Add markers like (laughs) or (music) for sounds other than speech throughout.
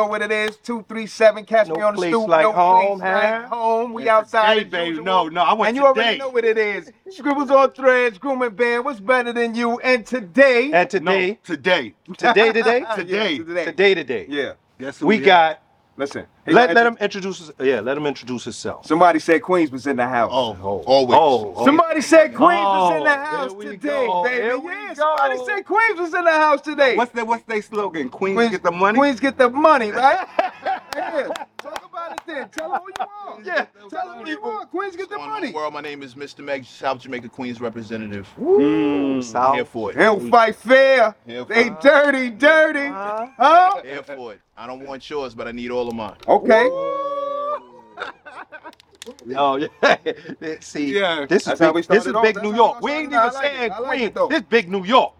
know what it is. Two three seven. Catch No me on the place stoop. like no home, place like home. We It's outside. today, as baby. usual. No, no, I want And you already know what it is. Scribbles on threads, grooming band. What's better than you? And today, And today, No, today. today, today, (laughs) Yeah, today. today, today, today, Yeah. Guess who we have? got. Listen. he Let let him introduce. His, yeah, let him introduce himself. Somebody said Queens was in the house. Oh, Oh, always. oh, oh. Somebody said Queens was in the house today, go, baby. here we Yeah, somebody said Queens was in the house today. What's their what's their slogan? Queens, get the money. Queens get the money, right? (laughs) yeah. Talk about it then. Tell them who you are. Yeah. Tell them who you are. Queens get the What's going on, money. world? My name is Mr. Mecc, South Jamaica Queens representative. Woo, South. Here for it. They don't fight fair. Here for They it. dirty, dirty. Uh, Huh? Here for it. I don't want yours, but I need all of mine. Okay. (laughs) Oh yeah. (laughs) See, Yeah. this is That's how we big, this is started off. big That's New how York. we We ain't. I even like it. saying I like Queen. it, though. this big New York.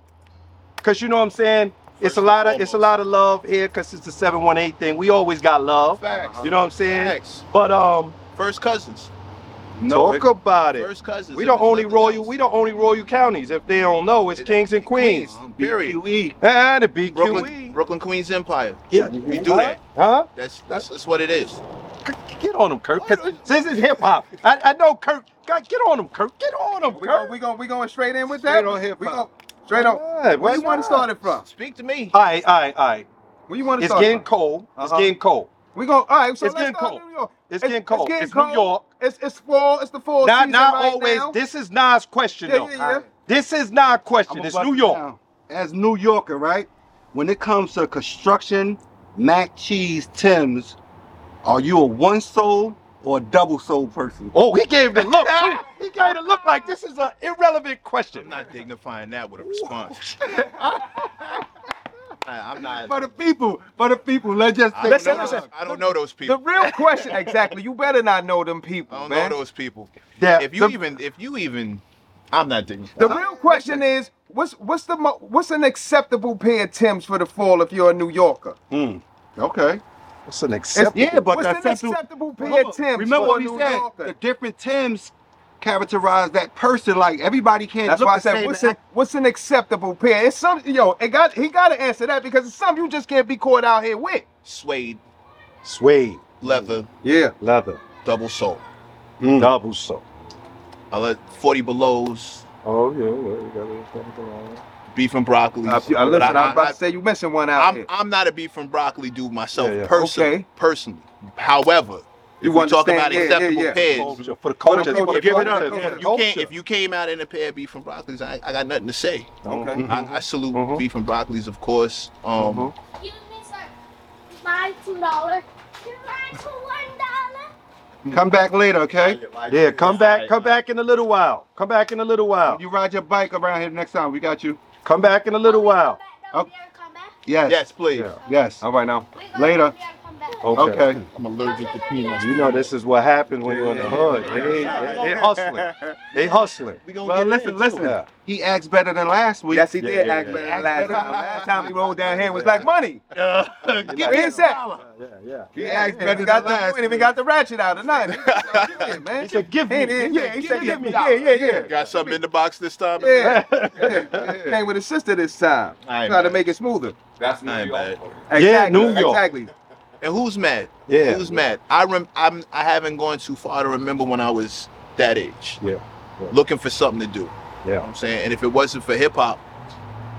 Cause you know what I'm saying. It's a lot and of it's a lot of love here because it's the 718 thing. We always got love. Facts. You know what I'm saying? Facts. But um, First cousins. No, talk about it. First cousins. We don't only royal. else. We don't only royal counties. If they don't know, it's kings and queens. Period. BQE. And the BQE. Brooklyn, Brooklyn Queens Empire. Yeah, We do that. Huh? That's that's, that's what it is. Get on them, Kurt. 'cause This is hip hop. I, I know, Kurt. God, Get on them, Kurt. Get on them, We going Kurt. we going we going straight in with Straight that. on hip-hop. We go straight on. Yeah, Where why you want to start it from? Speak to me. All right, all right, all right. Where you want to start from? It's start? getting from? cold. It's Uh-huh. getting cold. We going all right. So It's let's getting start cold. in New York. It's getting cold. It's New. York. It's it's fall. It's the fall Not season not right always. now. This is Nas' question Yeah, though. yeah, yeah. This is Nas' question. I'ma It's bust New it York. down. As New Yorker, right? When it comes to construction, mac cheese, Tim's, are you a one sole or a double sole person? Oh, he gave the look. too. (laughs) he gave the look like this is an irrelevant question. I'm not dignifying that with a response. (laughs) I, am not. For the people, for the people, let's just I say don't, Listen, know, listen. I don't know those people. The real question, exactly. You better not know them people, I don't man. know those people. Yeah, If you the- even, if you even, I'm not dignifying. The real question is, what's what's the mo- what's an acceptable pair of Timbs for the fall if you're a New Yorker? Hmm. Okay. What's an acceptable. Yeah, but what's an acceptable- acceptable pair of on. Timbs Remember for what a we New said? Yorker? The different Tims characterize that person. Like everybody can't That's look why I said, what's, and what's an acceptable pair? It's some, yo, it got he got to answer that because it's something you just can't be caught out here with. Suede, Suede, leather, Yeah, leather, double sole. Mm. double so. I let 40 belows, Oh yeah, yeah, you got beef and broccoli. I, I listen. I, was about to say you missing one out I'm, here. I'm not a beef and broccoli dude myself, Yeah, yeah. personally. Okay. Personally. However, You if we talk about Yeah, yeah, acceptable yeah. pairs, For the culture, culture, for give it up. the for culture. the you can't, culture. if you came out in a pair of beef and broccolis, I, I got nothing to say. Okay. I, I salute Mhm. beef and broccolis, of course. Um, Mhm. Excuse me, sir. Buy two dollars. You buy for one dollar. Come back later, okay? Yeah, come back, come back in a little while. Come back in a little while. You ride your bike around here next time. We got you. Come back in a little while. Come Oh. back, don't come back. Yes. Yes, please. Yeah. Yes. All right now. We Later. Come back, come back. Okay. Okay. I'm allergic to peanuts. You know this is what happens when you're in the hood. They, they, they hustling. They hustling. We gonna Well, get listen, in, listen. too. Yeah. He asked better than last week. Yes, he Yeah, did yeah, act yeah. better than last better. time. Last time he rolled down here it was like money. Give Give me me a a sec. dollar. Yeah, yeah. He Yeah, asked yeah, better we got than the, last we ain't even got the ratchet out of nothing. Yeah, man. He said, "Give me." He did, yeah, he said, Give give me me. Yeah, yeah, yeah. Got something in the box this time? Yeah. yeah. (laughs) Came with his sister this time. I Trying to mad. make it smoother. That's not bad. Exactly. New York. Exactly. And who's mad? Yeah. Who's mad? I rem- I'm I haven't gone too far to remember when I was that age. Yeah. Yeah. Looking for something to do. You know what Yeah. I'm saying? And if it wasn't for hip hop,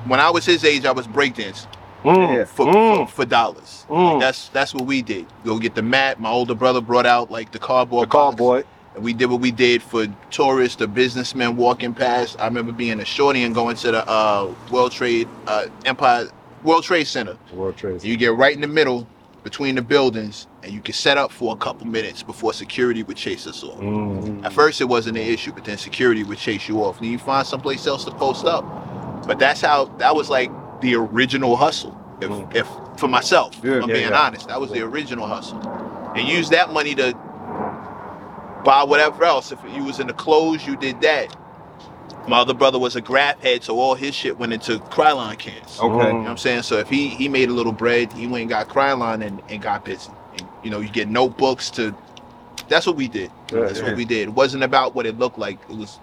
when I was his age, I was breakdancing Mm, for, mm, for, for dollars. mm. That's that's what we did. Go get the mat. My older brother brought out like the cardboard. The cardboard box. And we did what we did for tourists or businessmen walking past. I remember being a shorty and going to the uh, World Trade uh, Empire World Trade Center. World Trade. You get right in the middle between the buildings, and you can set up for a couple minutes before security would chase us off. Mm. At first, it wasn't an issue, but then security would chase you off. And you find someplace else to post up. But that's how that was like the original hustle. If, Mm. if for myself, Yeah. if I'm Yeah, being yeah. honest, that was the original hustle. And use that money to buy whatever else. If you was in the clothes, you did that. My other brother was a graph head, so all his shit went into Krylon cans. Okay. You know what I'm saying? So if he he made a little bread, he went and got Krylon and, and got busy. And, you know, you get notebooks to. That's what we did. Yeah, That's yeah. what we did. It wasn't about what it looked like. It was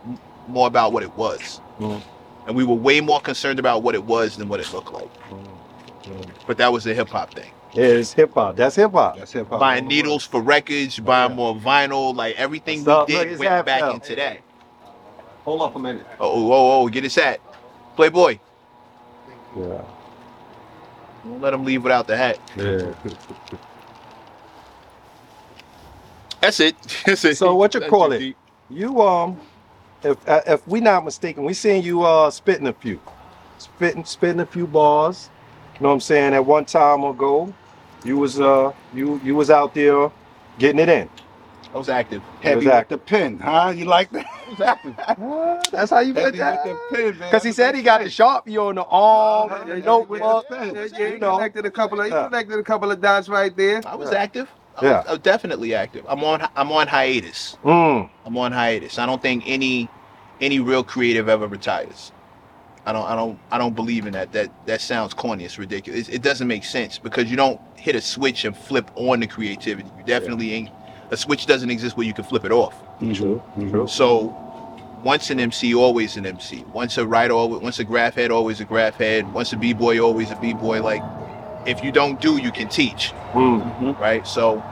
more about what it was. Mm. And we were way more concerned about what it was than what it looked like. Mm. But that was the hip hop thing. is hip hop. That's hip hop. That's hip hop. buying needles for records, buying Yeah. more vinyl, like everything So, we look, did it's went back now. into that. Hold up a minute. Oh, oh, oh, get his hat. Playboy. Yeah. Don't let him leave without the hat. Yeah. That's it. (laughs) That's it. So what you That's call it, it? You um, if uh, if we not mistaken, we seen you uh spitting a few, spitting spitting a few bars. You know what I'm saying? At one time ago, you was uh you you was out there getting it in. I was active. Heavy with Exactly. the pen, huh? You like that? I was active. Ah, That's how you put Heavy that. with the pen, man. Because he said he got the sharpie on the arm, Yeah, the yeah, notebook. yeah, yeah, you yeah, he know. collected a couple of he Yeah. collected a couple of dots right there. I was Yeah. active. I Yeah. I was definitely active. I'm on. I'm on hiatus. Mm. I'm on hiatus. I don't think any any real creative ever retires. I don't I don't I don't believe in that. That that sounds corny. It's ridiculous. It, it doesn't make sense because you don't hit a switch and flip on the creativity. You definitely ain't. A switch doesn't exist where you can flip it off. True. True. So once an MC, always an MC. Once a writer, always, once a graph head, always a graph head. Once a b boy, always a b boy. Like if you don't do, you can teach Mm. right? So,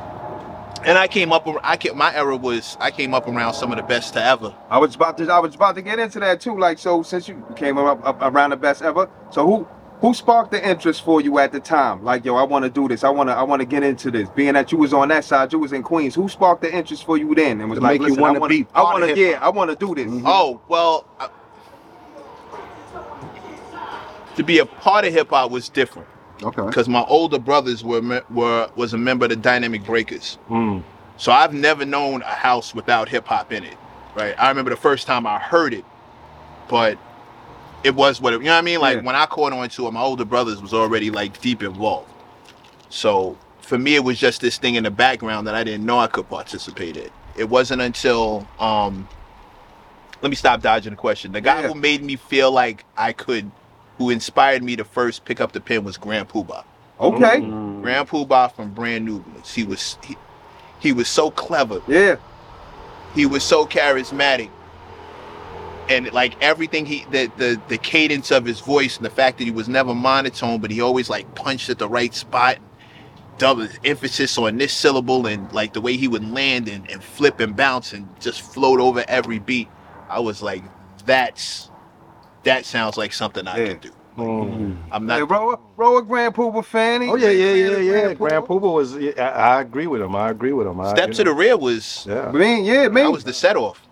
and I came up. I came, my era was I came up around some of the best to ever. I was about to I was about to get into that too. Like so, since you came up, up around the best ever, so who who sparked the interest for you at the time? Like yo, I want to do this. I want to I want to get into this. Being that you was on that side, you was in Queens. Who sparked the interest for you then? And was To like, make you want be I want to yeah, I want to do this. Mhm. Oh well, I, to be a part of hip hop was different Okay. because my older brothers were were was a member of the Dynamic Breakers. Mm. So I've never known a house without hip hop in it, right? I remember the first time I heard it, but it was what it, you know what I mean. Like Yeah. when I caught on to it, my older brothers was already like deep involved. So for me, it was just this thing in the background that I didn't know I could participate in. It wasn't until um, let me stop dodging the question. The guy Yeah. who made me feel like I could, who inspired me to first pick up the pen was Grand Poobah. Okay, Mm. Grand Poobah from Brand Nubian He was he, he was so clever yeah, he was so charismatic and like everything he the, the the cadence of his voice and the fact that he was never monotone but he always like punched at the right spot double emphasis on this syllable and like the way he would land and, and flip and bounce and just float over every beat i was like that's that sounds like something i Yeah. can do Mm. i'm Hey, not Roa, Roa Grand Poobah fan. Oh yeah, big yeah, yeah, yeah. Grand Poobah was. Yeah, I, I agree with him. I agree with him. I, step you to the know, rear was Yeah, Man, yeah, man. that was the set off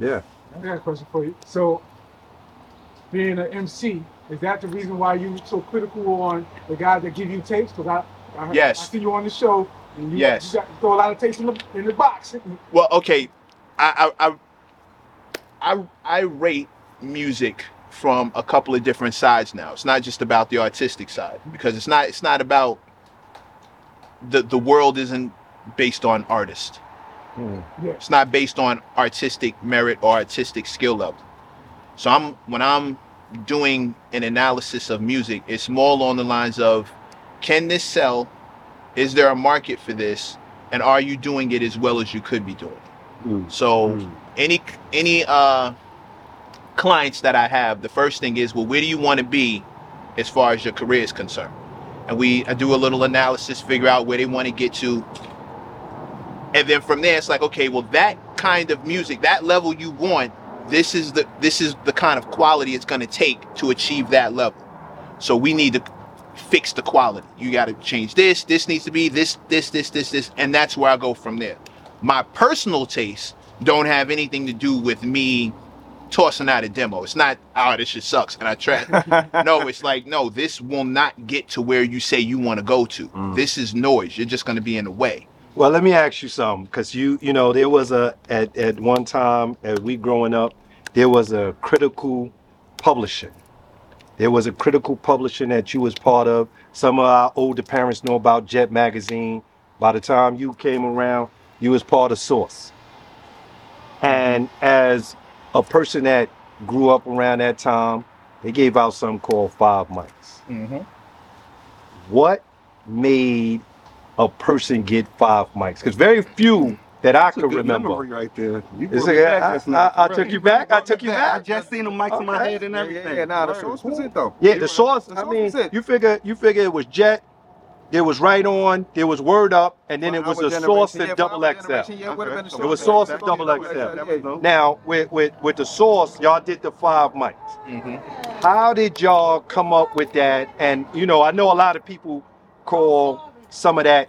yeah. I got a question for you. So, being an MC, is that the reason why you were so critical on the guys that give you tapes? Because I, I, heard- Yes. I see you on the show, and you, Yes. you got, throw a lot of tapes in the in the box. Well, okay, I I I I, I rate music from a couple of different sides now. It's not just about the artistic side because it's not it's not about the the world isn't based on artist. Mm. It's not based on artistic merit or artistic skill level. So I'm when I'm doing an analysis of music, it's more along the lines of can this sell? Is there a market for this? And are you doing it as well as you could be doing? it? Mm. So Mm. any any uh clients that I have, the first thing is, well, where do you want to be as far as your career is concerned? And we I do a little analysis, figure out where they want to get to. And then from there it's like, okay, well that kind of music, that level you want, this is the this is the kind of quality it's going to take to achieve that level. So we need to fix the quality. You got to change this, this needs to be this this this this this and that's where I go from there my personal tastes don't have anything to do with me tossing out a demo. It's not, oh, this shit sucks and I try. (laughs) no, it's like, no, this will not get to where you say you want to go to. Mm. This is noise. You're just going to be in the way. Well, let me ask you something, because you, you know, there was a at at one time as we growing up, there was a critical publishing. There was a critical publishing that you was part of. Some of our older parents know about Jet Magazine. By the time you came around, you was part of Source. And as a person that grew up around that time, they gave out something called five mics. Mm-hmm. What made a person get five mics? Because very few that I That's a could good remember. memory right there. You Is brought it- back I- just. I- I took you back? I took you back. I back? just seen the mics in my Okay. head and Yeah, everything. yeah, yeah, nah, the Word. source was it though. Yeah, the source. The I source mean, was it. you figure you figure it was Jet, It was right on. There was word up, and then it Our was a generation, source yeah, and for double our XL. generation, yeah, it would've been the Okay. It was source. source and Yeah, double yeah, XL. yeah, yeah. Now, with, with with the source, y'all did the five mics. Mhm. How did y'all come up with that? And you know, I know a lot of people call some of that,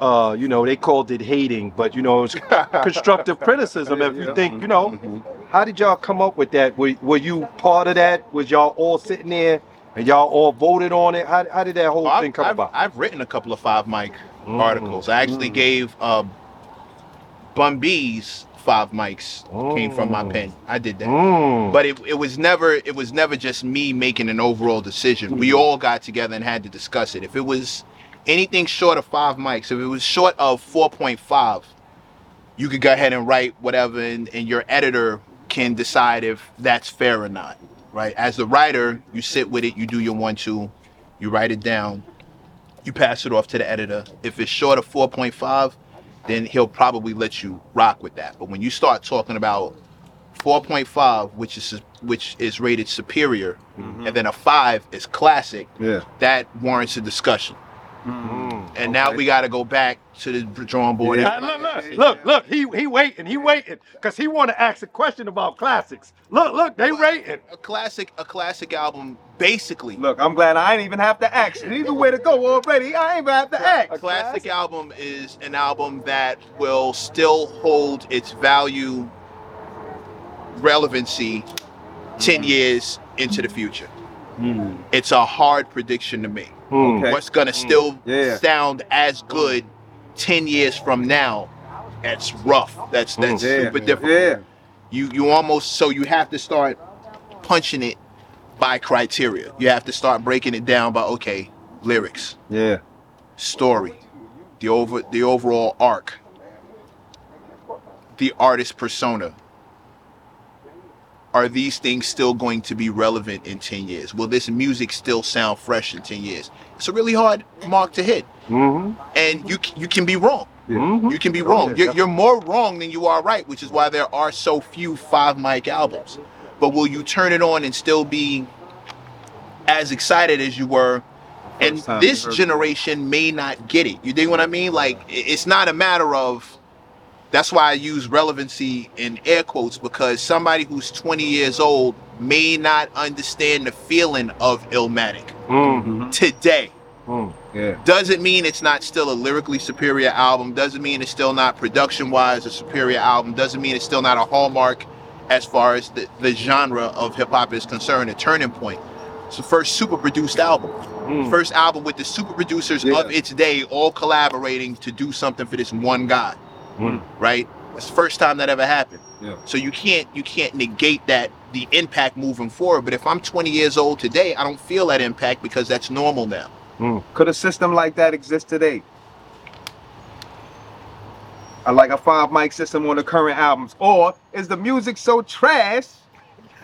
uh, you know, they called it hating, but you know, it's (laughs) constructive criticism. If you think, you know, Mhm. how did y'all come up with that? Were, were you part of that? Was y'all all sitting there and y'all all voted on it? How, how did that whole Well, thing come I've, about? I've written a couple of five mic Mm. articles. I actually Mm. gave uh, Bun B's five mics came from my Mm. pen. I did that. Mm. But it, it was never it was never just me making an overall decision. We Mm-hmm. all got together and had to discuss it. If it was anything short of five mics, if it was short of four point five, you could go ahead and write whatever, and, and your editor can decide if that's fair or not. Right? As the writer, you sit with it, you do your one two, you write it down, you pass it off to the editor. If it's short of four point five, then he'll probably let you rock with that. But when you start talking about 4.5, which is which is rated superior, mm-hmm. and then a five is classic, Yeah. that warrants a discussion. Mm. And now we got to go back to the drawing board. Yeah. Uh, look, look, look, look, he he waiting, he waiting, cause he want to ask a question about classics. Look, look, they rating. A classic, a classic album, basically. Look, I'm glad I ain't even have to ask. Either way to go already. I ain't even have to ask. A ask. classic album is an album that will still hold its value, relevancy, ten years into the future. Hmm. It's a hard prediction to make. Mm. Okay. what's gonna hmm. still Yeah. sound as good 10 years from now that's rough that's hmm. that's Yeah. super difficult Yeah. you you almost so you have to start punching it by criteria you have to start breaking it down by okay lyrics Yeah. story the over the overall arc the artist persona are these things still going to be relevant in 10 years? Will this music still sound fresh in 10 years? It's a really hard mark to hit. Mm-hmm. and you you can be wrong. Mm-hmm. you can be wrong. You're, you're more wrong than you are right which is why there are so few five mic albums. But will you turn it on and still be as excited as you were? And First this you heard it. generation may not get it. You dig what i mean? Like it's not a matter of that's why i use relevancy in air quotes because somebody who's 20 years old may not understand the feeling of illmatic Mm-hmm. today Mm. Yeah. doesn't mean it's not still a lyrically superior album doesn't mean it's still not production wise a superior album doesn't mean it's still not a hallmark as far as the, the genre of hip-hop is concerned a turning point it's the first super produced album Mm. first album with the super producers Yeah. of its day all collaborating to do something for this one guy Mm. right it's the first time that ever happened Yeah. so you can't you can't negate that the impact moving forward but if i'm 20 years old today i don't feel that impact because that's normal now Could a system like that exist today? Uh, Like a five mic system on the current albums, or is the music so trash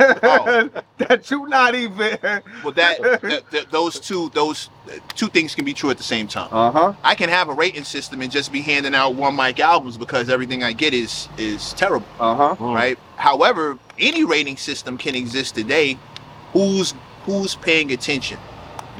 Oh. (laughs) that you not even? Well, that, th- th- those two those two things can be true at the same time. Uh huh. I can have a rating system and just be handing out one mic albums because everything I get is is terrible, Uh huh. Mm. right? However, any rating system can exist today. Who's who's paying attention?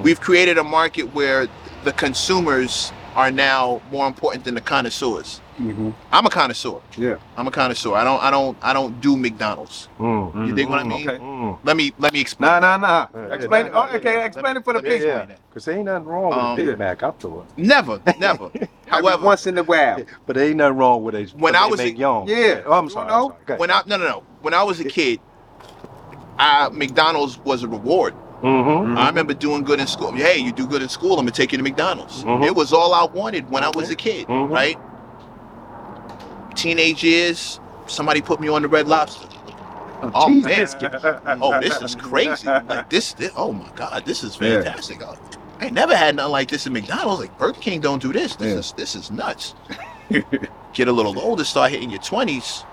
We've created a market where the consumers are now more important than the connoisseurs. Mm-hmm. I'm a connoisseur. Yeah. I'm a connoisseur. I don't I don't I don't do McDonald's. Mm. You dig what I mean? Okay. Mm. Let me let me explain. Nah, nah, nah. Yeah, Explain. yeah, it. Oh, okay, yeah. explain it for the people. explain it. Cause there ain't nothing wrong with Um, a Big Mac. I thought, Never, (laughs) never. However, once in a while. (laughs) but there ain't nothing wrong with a When I was a- young. Yeah. Oh, I'm You sorry. know? I'm sorry. Go when I no no no when I was a kid, I, McDonald's was a reward. Mm-hmm. I remember doing good in school. Hey, you do good in school, I'm gonna take you to McDonald's. Mhm. It was all I wanted when I was a kid, Mhm. right? Teenage years, somebody put me on the Red Lobster. Oh cheese man, oh this is crazy. (laughs) Like this, this, oh my god, this is Yeah. fantastic. I, I never had nothing like this in McDonald's. Like Burger King don't do this. This Yeah. is this is nuts. (laughs) Get a little older, start hitting your twenties.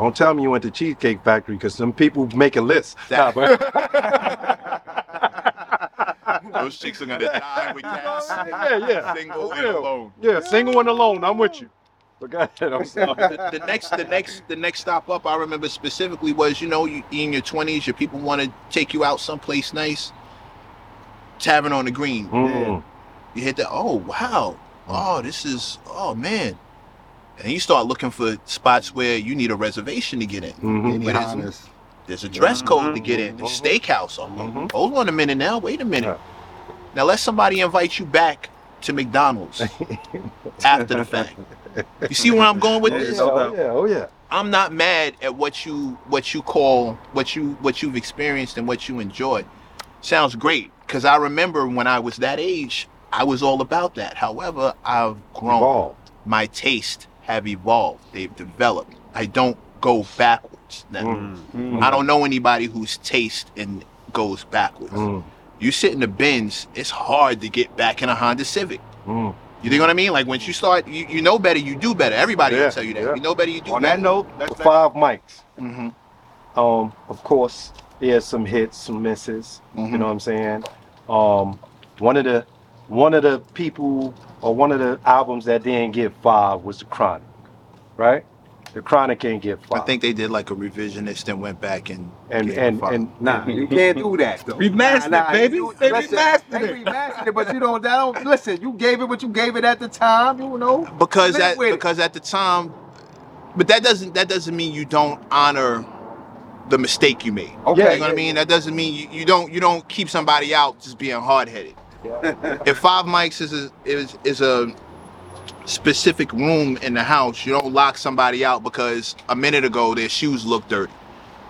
Don't tell me you went to Cheesecake Factory because some people making lists. That- Nah, but- (laughs) Those chicks are gonna die with gas. yeah, yeah. Single For and real. alone. Yeah, single and alone. I'm with you. But go ahead. I'm sorry. the, the next the next the next stop up I remember specifically was you know you in your 20s your people want to take you out someplace nice Tavern on the Green Mm. You hit that. Oh wow. Oh, this is. Oh man. And you start looking for spots where you need a reservation to get in. Mhm. There's, there's a dress code to get in. The mhm. steakhouse. Oh, Mhm. Hold on a minute now. Wait a minute. Now let somebody invite you back to McDonald's (laughs) after the fact. You see where I'm going with Oh, this? yeah, oh yeah, oh yeah. I'm not mad at what you what you call what you what you've experienced and what you enjoyed. Sounds great because I remember when I was that age, I was all about that. However, I've grown. Evolved. My taste have evolved. They've developed. I don't go backwards. Now, Mm. I don't know anybody whose taste and goes backwards. Mm. You sit in the Benz, it's hard to get back in a Honda Civic. Mm. You think what I mean? Like once you start, you, you know better, you do better. Everybody Yeah, will tell you that. yeah. You know better, you do On better. that note, that's The five mics. hmm Um, of course, there's some hits, some misses. Mhm. You know what I'm saying? Um, one of the one of the people or one of the albums that didn't get five was the Chronic, right? The Chronic ain't get I five. think they did like a revisionist and went back and and gave and it five. and Nah, (laughs) you can't do that though. Remastered Nah, nah, baby. you- They listen, remastered they it. remastered it, but you don't. That don't listen. You gave it what you gave it at the time. You know. because Live at with it. because at the time, but that doesn't that doesn't mean you don't honor the mistake you made. Okay. Yeah, You know what I mean? That doesn't mean you, you don't you don't keep somebody out just being hard headed. (laughs) if five mics is a, is is a specific room in the house, you don't lock somebody out because a minute ago their shoes looked dirty.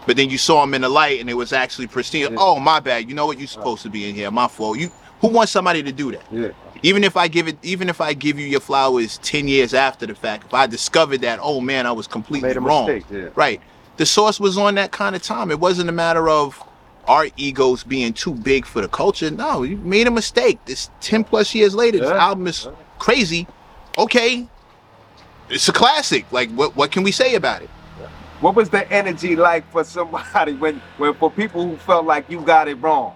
But then you saw them in the light and it was actually pristine. Oh my bad. You know what? You're supposed to be in here. My fault. You who wants somebody to do that? Yeah. Even if I give it, even if I give you your flowers ten years after the fact, if I discovered that, oh man, I was completely made a wrong. mistake. Yeah. Right. The source was on that kind of time. It wasn't a matter of our egos being too big for the culture. No, you made a mistake. This 10 plus years later, this Yeah. album is crazy. Okay. It's a classic. Like what what can we say about it? What was the energy like for somebody when, when for people who felt like you got it wrong?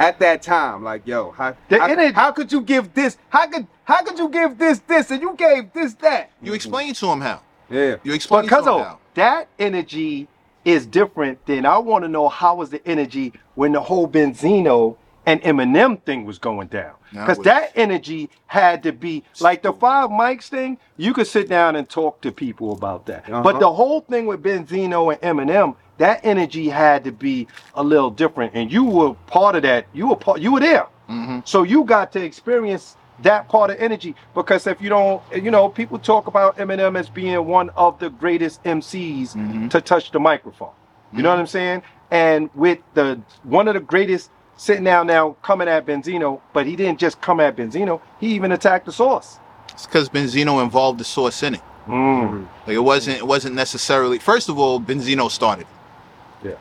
At that time, like yo, how, how, energy- how could you give this? How could how could you give this this and you gave this that? You explain to him how. Yeah. You explain Because to him of how. that energy is different than I want to know how was the energy when the whole Benzino and Eminem thing was going down. Because was- that energy had to be like the five mics thing. You could sit down and talk to people about that. Uh-huh. But the whole thing with Benzino and Eminem, that energy had to be a little different. And you were part of that. You were part. You were there. Mhm. So you got to experience that part of energy because if you don't, you know, people talk about Eminem as being one of the greatest MCs Mhm. to touch the microphone. You know what I'm saying? And with the one of the greatest sitting down now coming at Benzino, but he didn't just come at Benzino, he even attacked the source. It's because Benzino involved the source in it. Mm. Like it wasn't it wasn't necessarily first of all, Benzino started. Yeah.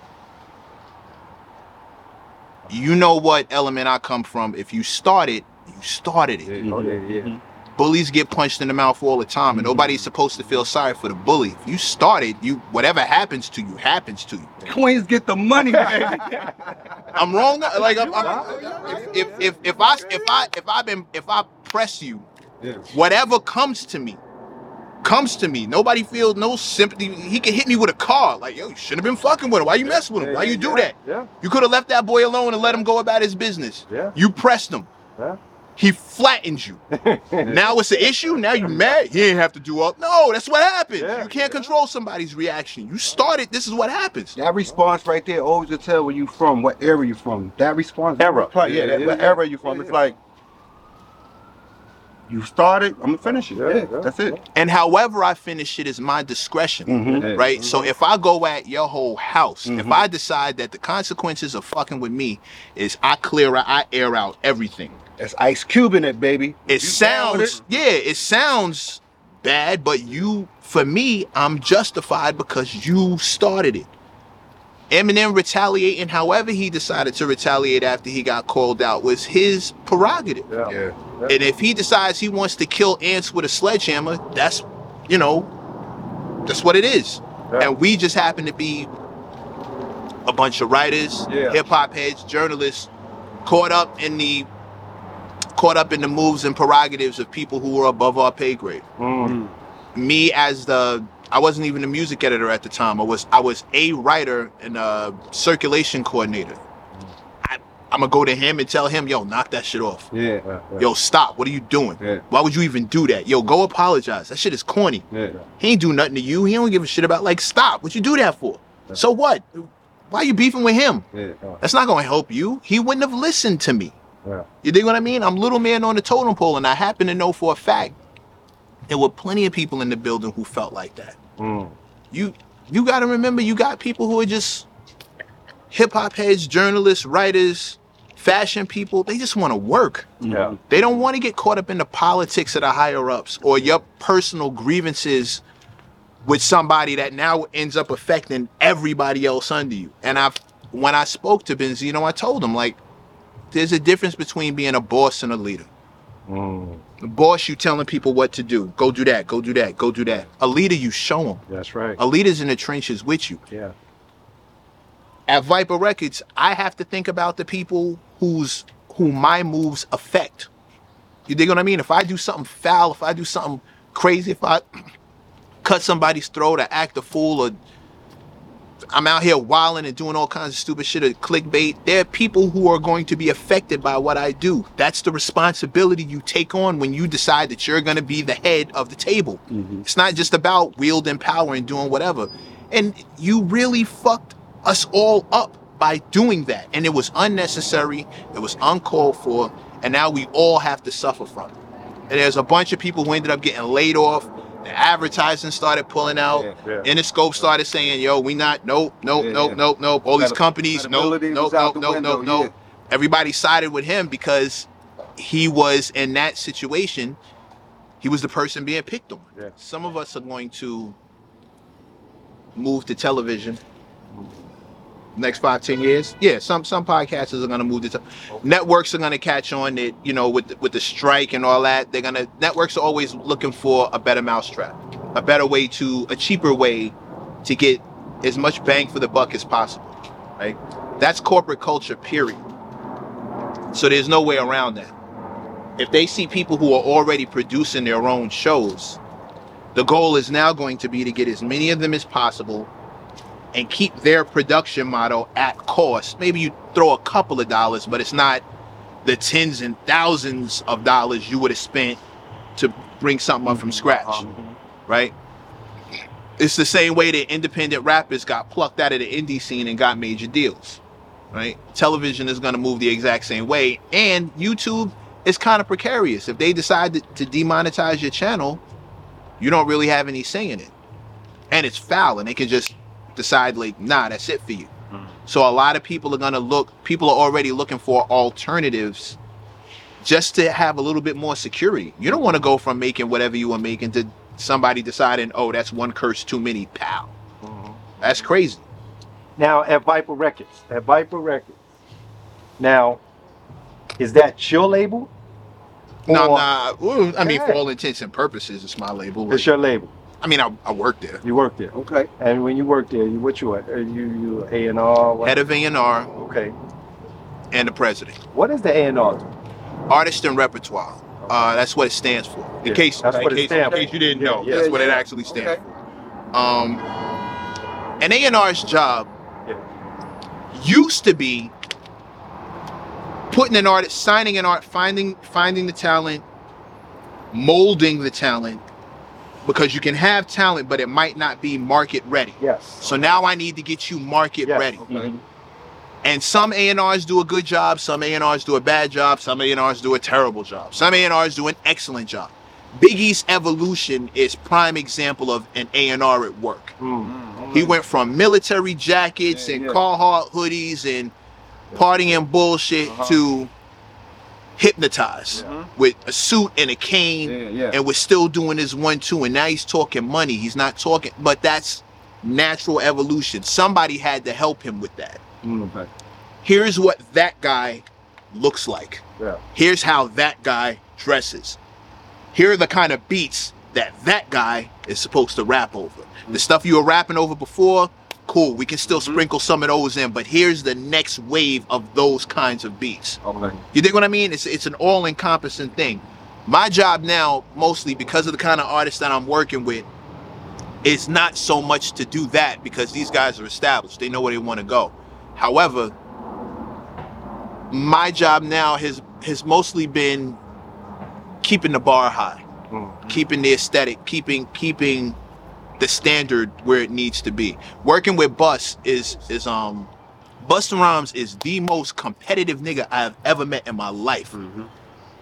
You know what element I come from. If you started, you started it. Yeah, oh, yeah, yeah. Bullies get punched in the mouth all the time, and mm-hmm. nobody's supposed to feel sorry for the bully. If you started, you whatever happens to you happens to you. Queens get the money, baby. (laughs) I'm wrong. Like I'm, I'm- if, if if if I if I if I been if I press you, Yeah. whatever comes to me, comes to me. Nobody feels no sympathy. He can hit me with a car. Like yo, you shouldn't have been fucking with him. Why you mess with him? Why you do that? Yeah, You could have left that boy alone and let him go about his business. yeah, You pressed him. yeah. He flattens you. (laughs) now it's an issue. Now you mad. He ain't have to do all. No, that's what happens. Yeah. You can't control somebody's reaction. You started. This is what happens. That response right there always will tell where you from, what area you from. That response. Era. Right, yeah, that, Yeah, what yeah. era you from. Yeah, It's yeah. like you started, I'm gonna finish it. Yeah, Yeah, yeah. that's it. And however I finish it is my discretion. Mhm. Yeah. right? So if I go at your whole house, if Mhm. I decide that the consequences of fucking with me is I clear out, I air out everything. That's Ice Cube in it, baby. It You down with sounds, yeah, it sounds bad, but you, for me, I'm justified because you started it. Eminem retaliating however he decided to retaliate after he got called out was his prerogative. yeah. Yeah. And if he decides he wants to kill ants with a sledgehammer, that's, you know, that's what it is. Yeah. And we just happen to be a bunch of writers, Yeah. hip hop heads, journalists, caught up in the caught up in the moves and prerogatives of people who were above our pay grade. Mm. Me as the I wasn't even a music editor at the time. I was I was a writer and a circulation coordinator. I, I I'm gonna go to him and tell him, yo, knock that shit off. Yeah. Yeah, yeah. Yo, stop. What are you doing? Yeah. Why would you even do that? Yo, go apologize. That shit is corny. Yeah. He ain't do nothing to you. He don't give a shit about like stop. What you do that for? So what? Why are you beefing with him? Yeah. That's not gonna help you. He wouldn't have listened to me. Yeah. You dig what I mean? I'm little man on the totem pole, and I happen to know for a fact there were plenty of people in the building who felt like that. Mm. You you got to remember, you got people who are just hip hop heads, journalists, writers, fashion people. They just want to work. Yeah. They don't want to get caught up in the politics of the higher ups or your personal grievances with somebody that now ends up affecting everybody else under you. And I've when I spoke to Benzino, I told him like there's a difference between being a boss and a leader. Mm. A boss, you telling people what to do. Go do that, go do that, go do that. A leader, you show them. That's right. A leader's in the trenches with you. Yeah. At Viper Records, I have to think about the people whose who my moves affect. You dig what I mean? If I do something foul, if I do something crazy, if I (clears throat) cut somebody's throat or act a fool or I'm out here wilding and doing all kinds of stupid shit or clickbait, there are people who are going to be affected by what I do. That's the responsibility you take on when you decide that you're going to be the head of the table. Mm-hmm. It's not just about wielding power and doing whatever. And you really fucked us all up by doing that. And it was unnecessary, it was uncalled for, and now we all have to suffer from it. And there's a bunch of people who ended up getting laid off. The advertising started pulling out. Yeah, yeah. Interscope started saying, yo, we not, nope, nope, Yeah, nope, nope, nope. All these companies, nope, nope, nope, nope, nope, nope. Everybody sided with him because he was in that situation. He was the person being picked on. Some of us are going to move to television next five, ten years. Yeah, some some podcasters are gonna move to networks are gonna catch on that, you know, with with the strike and all that. They're gonna networks are always looking for a better mousetrap, a better way to a cheaper way to get as much bang for the buck as possible. Right? That's corporate culture, period. So there's no way around that. If they see people who are already producing their own shows, the goal is now going to be to get as many of them as possible and keep their production model at cost. Maybe you throw a couple of dollars, but it's not the tens and thousands of dollars you would have spent to bring something up from mm-hmm. scratch, uh-huh. right? It's the same way that independent rappers got plucked out of the indie scene and got major deals, right? Television is going to move the exact same way, and YouTube is kind of precarious. If they decide to, to demonetize your channel, you don't really have any say in it, and it's foul, and they can just decide like, nah, that's it for you. Hmm. So a lot of people are gonna look. People are already looking for alternatives, just to have a little bit more security. You don't want to go from making whatever you were making to somebody deciding, oh, that's one curse too many, pal. Mm-hmm. That's crazy. Now at Viper Records, at Viper Records. Now, is that your label? No, Or nah. I mean, for all intents and purposes, it's my label. It's your label. I mean, I, I work there. You work there. Okay. And when you work there, you what you at? Are you you A and R? Head of A&R Okay. and the president. What is the A and R? Artist and repertoire. Uh, that's what it stands for. In Yeah, case, that's in what it case, in stands for. case you didn't Yeah, know, yeah, that's what it yeah. actually stands Okay. for. Um, an A&R's job Yeah. used to be putting an artist, signing an art, finding finding the talent, molding the talent, because you can have talent, but it might not be market ready. Yes. So now I need to get you market Yes. ready. Mhm. And some A&Rs do a good job, some A&Rs do a bad job, some A&Rs do a terrible job. Some A&Rs do an excellent job. Biggie's evolution is prime example of an A&R at work. Mm. He went from military jackets Yeah, and yeah. Carhartt hoodies and partying bullshit Uh-huh. to hypnotize Yeah. with a suit and a cane Yeah, yeah. and was still doing his one two and now he's talking money. He's not talking but that's natural evolution. Somebody had to help him with that. Mm. Here's what that guy looks like. Here's how that guy dresses. Here are the kind of beats that that guy is supposed to rap over. The stuff you were rapping over before cool we can still sprinkle some of those in but here's the next wave of those kinds of beats Okay. you dig what I mean? It's it's an all-encompassing thing. My job now, mostly because of the kind of artists that I'm working with, is not so much to do that because these guys are established. They know where they want to go. However, my job now has has mostly been keeping the bar high, Mm. keeping the aesthetic, keeping keeping the standard where it needs to be. Working with Bus is is um Busta Rhymes is the most competitive nigga I've ever met in my life. Mm-hmm.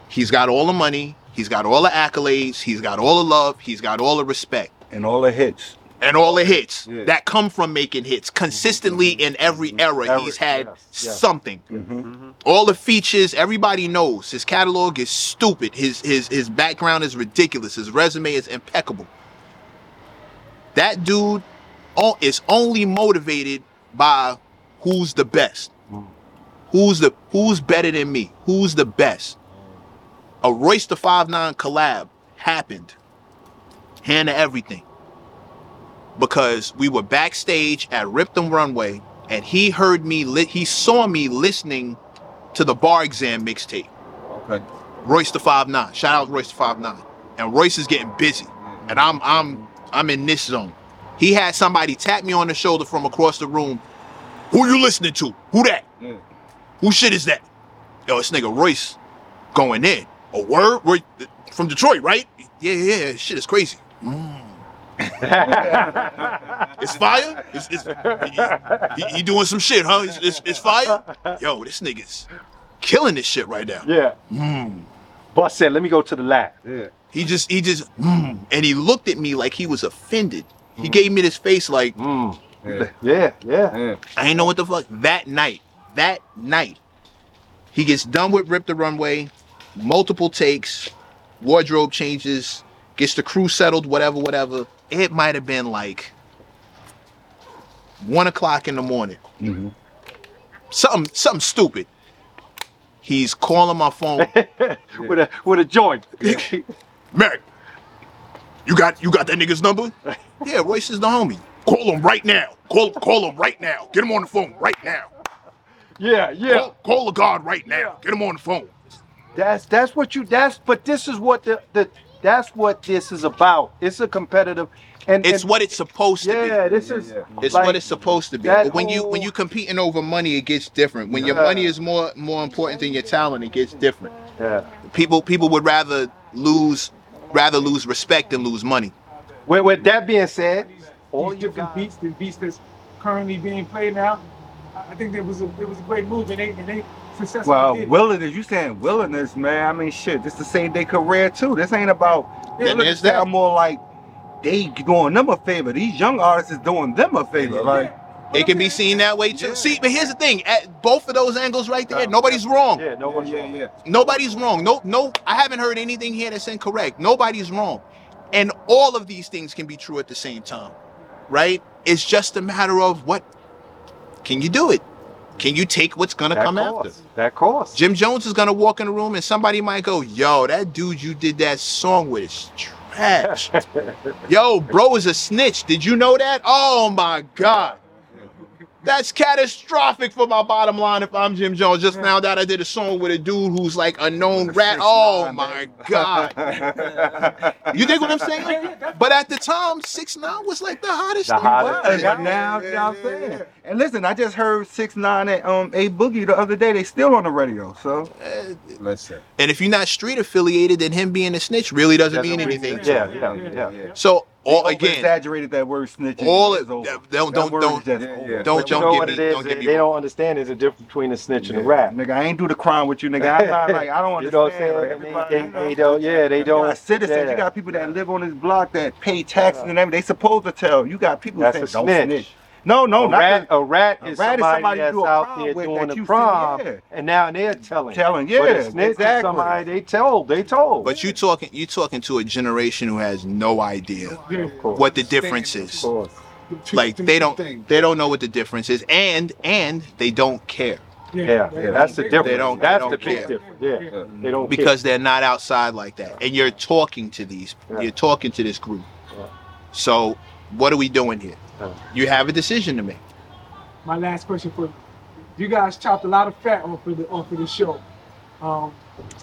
He's got all the money, he's got all the accolades, he's got all the love, he's got all the respect And all the hits. and all the hits Yeah. that come from making hits consistently mm-hmm. in every era. Era, He's had yes, yes. something. All the features, everybody knows. His catalog is stupid. His his his background is ridiculous. His resume is impeccable. That dude is only motivated by who's the best. Who's the who's better than me? Who's the best? A Royce da 5'9 collab happened. Hand to everything because we were backstage at Rip the Runway and he heard me li- he saw me listening to the bar exam mixtape. Okay. Royce da 5'9. Shout out Royce da 5'9. And Royce is getting busy. And I'm I'm I'm in this zone. He had somebody tap me on the shoulder from across the room. Who you listening to? Who that? Yeah. Who shit is that? Yo, this nigga Royce going in. A word? Roy- From Detroit, right? Yeah, yeah, yeah. Shit is crazy. Mm. It's fire. It's, it's, he, he- he doing some shit, huh? It's, it's, it's fire. Yo, this nigga's killing this shit right now. Yeah. Mm. Bus said, "Let me go to the lab." Yeah. He just, he just, mm. and he looked at me like he was offended. He gave me this face like Mm. Yeah. Yeah, yeah. Yeah. I ain't know what the fuck. That night, that night, he gets done with Rip the Runway, multiple takes, wardrobe changes, gets the crew settled, whatever, whatever. It might have been like one o'clock in the morning. Mhm. Something, something stupid. He's calling my phone. (laughs) with a with a joint. Merrick, you got you got that nigga's number? yeah, Royce is the homie. Call him right now. Call call him right now. Get him on the phone right now. yeah, yeah. Call, call the guard right now. Get him on the phone. That's that's what you that's but this is what the, the that's what this is about. It's a competitive and It's and- what it's supposed to be. yeah, this is yeah. It's like, what it's supposed to be. that But when you when whole- you competing over money, it gets different. When your Yeah. money is more more important than your talent, it gets different. yeah. People people would rather lose rather lose respect than lose money. With, with that being said, all These you different got beats, the beats that's currently being played now, I I think it was a it was a great move and they and they successfully Well, did. it. willingness, you saying willingness, man. I mean, shit, this the same day career too. This ain't about. Yeah, Look there's at that that. more like they doing them a favor. These young artists is doing them a favor. Like, It can be seen that way too. Yeah. See, but here's the thing: at both of those angles right there, nobody's wrong. yeah, no one's Yeah, wrong. yeah. Nobody's wrong. No, no, I haven't heard anything here that's incorrect. Nobody's wrong. And all of these things can be true at the same time, right? It's just a matter of what can you do it? Can you take what's gonna That come cost. after? That cost. Jim Jones is gonna walk in the room and somebody might go, Yo, that dude you did that song with is (laughs) Yo, bro is a snitch. Did you know that? Oh my God. That's catastrophic for my bottom line if I'm Jim Jones. Just found out I did a song with a dude who's like a known rat. Oh my God. (laughs) You dig what I'm saying? But at the time, 6 9 was like the hottest The thing. hottest But thing. now, you know what I'm saying. And listen, I just heard six nine at um a boogie the other day. They still on the radio. So Listen. And if you're not street affiliated, then him being a snitch really doesn't mean anything. to Yeah, yeah, yeah. So, all They again, exaggerated that word snitching. all It's it- over. don't- That don't- word don't- is just Yeah, yeah. don't But you know don't what get me don't They, get me they wrong. don't understand there's a difference between a snitch and a Yeah, rat. Nigga, I ain't do the crime with you, nigga. I'm not like I don't (laughs) You know what I'm understand. saying? like, They, everybody, they, you know? they don't. Yeah, they don't. got citizens, yeah. you got people that live on this block that pay taxes and everything. They supposed to tell. You got people That's saying a don't snitch. snitch. No, no, a not rat, that- a rat a is rat is somebody, somebody you that's do a out prom there with doing that the you see, prom, yeah. and now they're telling. telling. But Yeah, a snitch is exactly. somebody they told. They told. But you talking you talking to a generation who has no idea Yeah. Of course. what the difference Of is. course. Like they don't they don't know what the difference is, and and they don't care Yeah, yeah, that's the difference. They don't- they that's don't the big care. difference. Yeah, they don't care. because they're not outside like that. And you're talking to these, Yeah. you're talking to this group. Yeah. So what are we doing here? Yeah. You have a decision to make. My last question for you. You guys chopped a lot of fat off of the off of the show. Um,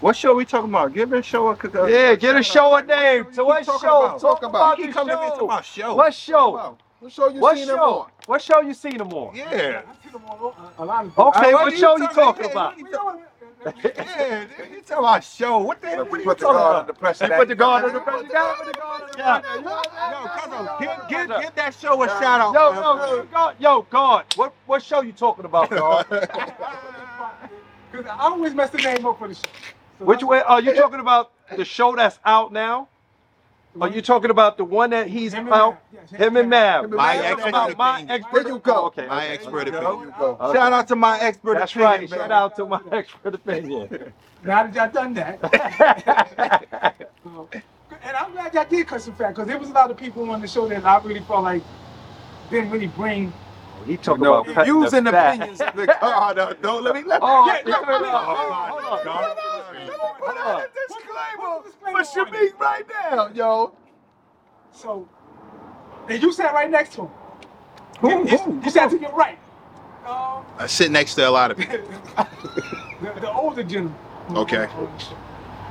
What show are we talking about? Give a show a Yeah, get a show a name. So what show? about? Talk Talk about about- He the keep to me talking show. about show. What show? What show you What seen him show? on? What show you seen him on? Yeah. I've seen them on a, a lot of Okay, Uh, what what show you you talking- talking about? What You know what? Yeah, you talking about show. What the hell? What are you Put the talking guard about? under pressure. You put the guard under Put pressure. the guard under pressure. Yeah. Yo, cousin, give, give, give that show a shout out. Yo, man. yo, yo, God, yo, God, what what show you talking about, (laughs) God? Because (laughs) I always mess the name up for the show. So Which way are you (laughs) talking about? The show that's out now? Are you talking about the one that he's Him and out? Mav, yes, Him and Mav. My You're talking expert about my opinion. expert There you go. Okay, My okay. expert opinion. you. Okay. Shout out to my expert. That's opinion, right. man. Shout out to my (laughs) expert opinion. Now that y'all done that. (laughs) And I'm glad y'all did cut some fat because there was a lot of people on the show that I really felt like didn't really bring. he talking No, about cutting views the and fat. opinions of the card. uh, Don't let me let Oh, Yeah, yeah, no, no, no, hold on, hold on. Put out a disclaimer. Disclaimer What you on it. mean right now, yo? So, and you sat right next to him. Who- You, you- who? you sat to your right. Um, I sit next to a lot of people. (laughs) the, the older gentleman. Okay.